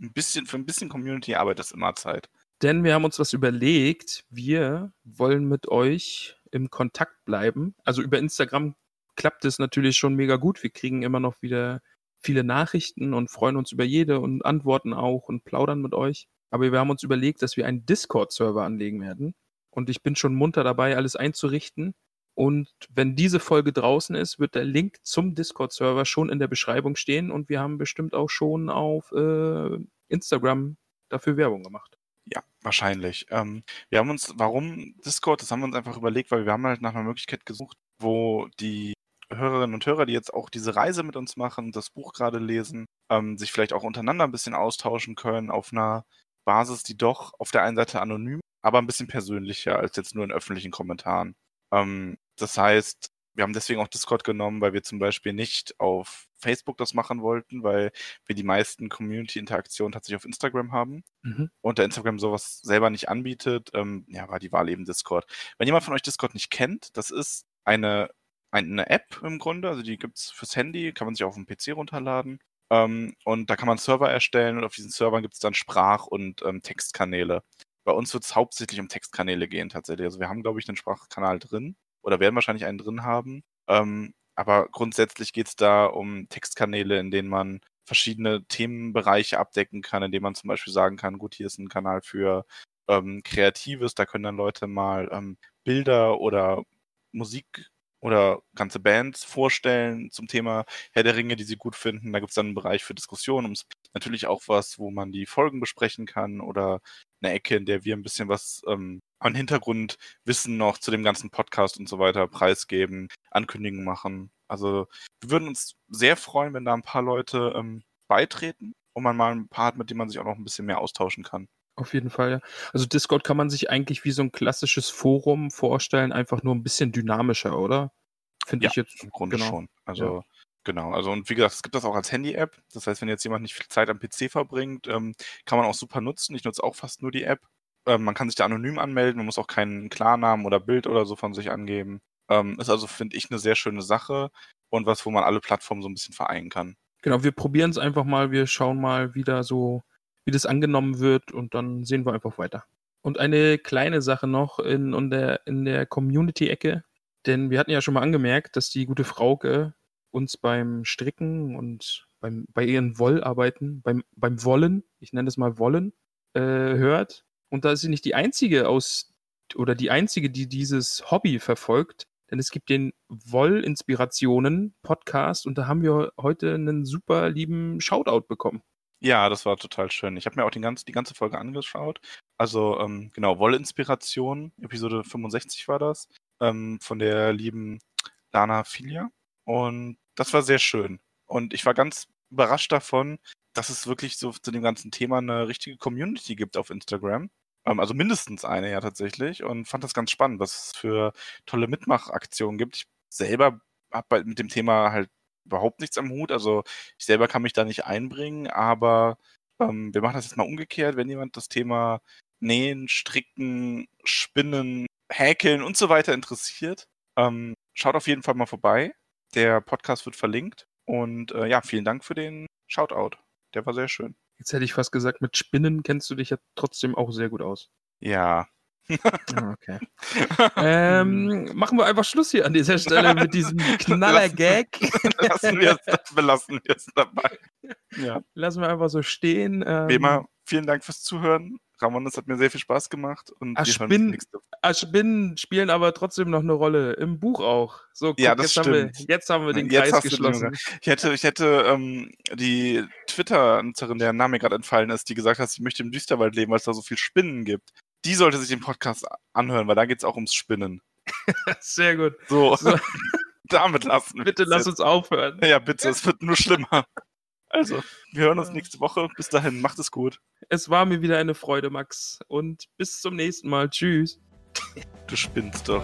Ein bisschen, für ein bisschen Community-Arbeit ist immer Zeit. Denn wir haben uns was überlegt. Wir wollen mit euch im Kontakt bleiben. Also über Instagram klappt es natürlich schon mega gut. Wir kriegen immer noch wieder viele Nachrichten und freuen uns über jede und antworten auch und plaudern mit euch. Aber wir haben uns überlegt, dass wir einen Discord-Server anlegen werden. Und ich bin schon munter dabei, alles einzurichten. Und wenn diese Folge draußen ist, wird der Link zum Discord-Server schon in der Beschreibung stehen. Und wir haben bestimmt auch schon auf äh, Instagram dafür Werbung gemacht. Ja, wahrscheinlich. Ähm, wir haben uns, warum Discord, das haben wir uns einfach überlegt, weil wir haben halt nach einer Möglichkeit gesucht, wo die Hörerinnen und Hörer, die jetzt auch diese Reise mit uns machen, das Buch gerade lesen, ähm, sich vielleicht auch untereinander ein bisschen austauschen können auf einer Basis, die doch auf der einen Seite anonym, aber ein bisschen persönlicher als jetzt nur in öffentlichen Kommentaren. Ähm, das heißt, wir haben deswegen auch Discord genommen, weil wir zum Beispiel nicht auf Facebook das machen wollten, weil wir die meisten Community-Interaktionen tatsächlich auf Instagram haben Mhm. und der Instagram sowas selber nicht anbietet, ähm, ja, war die Wahl eben Discord. Wenn jemand von euch Discord nicht kennt, das ist eine, eine App im Grunde, also die gibt's fürs Handy, kann man sich auf dem PC runterladen. Ähm, und da kann man Server erstellen und auf diesen Servern gibt's dann Sprach- und ähm, Textkanäle. Bei uns wird's hauptsächlich um Textkanäle gehen tatsächlich. Also wir haben, glaube ich, einen Sprachkanal drin oder werden wahrscheinlich einen drin haben. Ähm, aber grundsätzlich geht's da um Textkanäle, in denen man verschiedene Themenbereiche abdecken kann, indem man zum Beispiel sagen kann, gut, hier ist ein Kanal für ähm, Kreatives, da können dann Leute mal ähm, Bilder oder Musik oder ganze Bands vorstellen zum Thema Herr der Ringe, die sie gut finden. Da gibt's dann einen Bereich für Diskussionen, ums natürlich auch was, wo man die Folgen besprechen kann oder eine Ecke, in der wir ein bisschen was ähm, an Hintergrundwissen noch zu dem ganzen Podcast und so weiter preisgeben, Ankündigungen machen. Also wir würden uns sehr freuen, wenn da ein paar Leute ähm, beitreten und man mal ein paar hat, mit dem man sich auch noch ein bisschen mehr austauschen kann. Auf jeden Fall, ja. Also Discord kann man sich eigentlich wie so ein klassisches Forum vorstellen, einfach nur ein bisschen dynamischer, oder? Finde Ja, ich jetzt. Im Grunde genau. schon. Also genau. Also und wie gesagt, es gibt das auch als Handy-App. Das heißt, wenn jetzt jemand nicht viel Zeit am PC verbringt, ähm, kann man auch super nutzen. Ich nutze auch fast nur die App. Ähm, man kann sich da anonym anmelden. Man muss auch keinen Klarnamen oder Bild oder so von sich angeben. Ähm, ist also, finde ich, eine sehr schöne Sache und was, wo man alle Plattformen so ein bisschen vereinen kann. Genau, wir probieren es einfach mal, wir schauen mal, wie da so, wie das angenommen wird und dann sehen wir einfach weiter. Und eine kleine Sache noch in, in der, in der Community-Ecke, denn wir hatten ja schon mal angemerkt, dass die gute Frauke uns beim Stricken und beim, bei ihren Wollarbeiten, beim, beim Wollen, ich nenne das mal Wollen, äh, hört. Und da ist sie nicht die einzige aus, oder die einzige, die dieses Hobby verfolgt, denn es gibt den Woll-Inspirationen-Podcast und da haben wir heute einen super lieben Shoutout bekommen. Ja, das war total schön. Ich habe mir auch den ganzen, die ganze Folge angeschaut. Also, ähm, genau, Wollinspiration, Episode 65 war das, ähm, von der lieben Lana Filia. Und das war sehr schön. Und ich war ganz überrascht davon, dass es wirklich so zu dem ganzen Thema eine richtige Community gibt auf Instagram. Ähm, also mindestens eine ja tatsächlich. Und fand das ganz spannend, was es für tolle Mitmachaktionen gibt. Ich selber habe mit dem Thema halt überhaupt nichts am Hut. Also ich selber kann mich da nicht einbringen, aber Ähm, wir machen das jetzt mal umgekehrt, wenn jemand das Thema Nähen, Stricken, Spinnen, Häkeln und so weiter interessiert. Ähm, schaut auf jeden Fall mal vorbei. Der Podcast wird verlinkt. Und äh, ja, vielen Dank für den Shoutout. Der war sehr schön. Jetzt hätte ich fast gesagt, mit Spinnen kennst du dich ja trotzdem auch sehr gut aus. Ja. Ah, okay. (laughs) ähm, machen wir einfach Schluss hier an dieser Stelle (laughs) mit diesem Knaller-Gag. (laughs) Lassen wir es, belassen wir es dabei. Ja. Lassen wir einfach so stehen. Ähm, Wie immer, vielen Dank fürs Zuhören. Ramon, es hat mir sehr viel Spaß gemacht. Und ah, Spinnen spielen aber trotzdem noch eine Rolle. Im Buch auch. So, guck, Ja, das jetzt, haben wir, stimmt. jetzt haben wir den Jetzt Kreis geschlossen. Ich hätte, ich hätte ähm, die Twitter-Nutzerin, deren Name gerade entfallen ist, die gesagt hat, sie möchte im Düsterwald leben, weil es da so viel Spinnen gibt. Die sollte sich den Podcast anhören, weil da geht es auch ums Spinnen. (laughs) Sehr gut. So, So. (laughs) damit lassen wir Bitte lass jetzt. uns aufhören. Ja, bitte, es wird nur schlimmer. Also, wir hören uns nächste Woche. Bis dahin, macht es gut. Es war mir wieder eine Freude, Max. Und bis zum nächsten Mal. Tschüss. Du spinnst doch.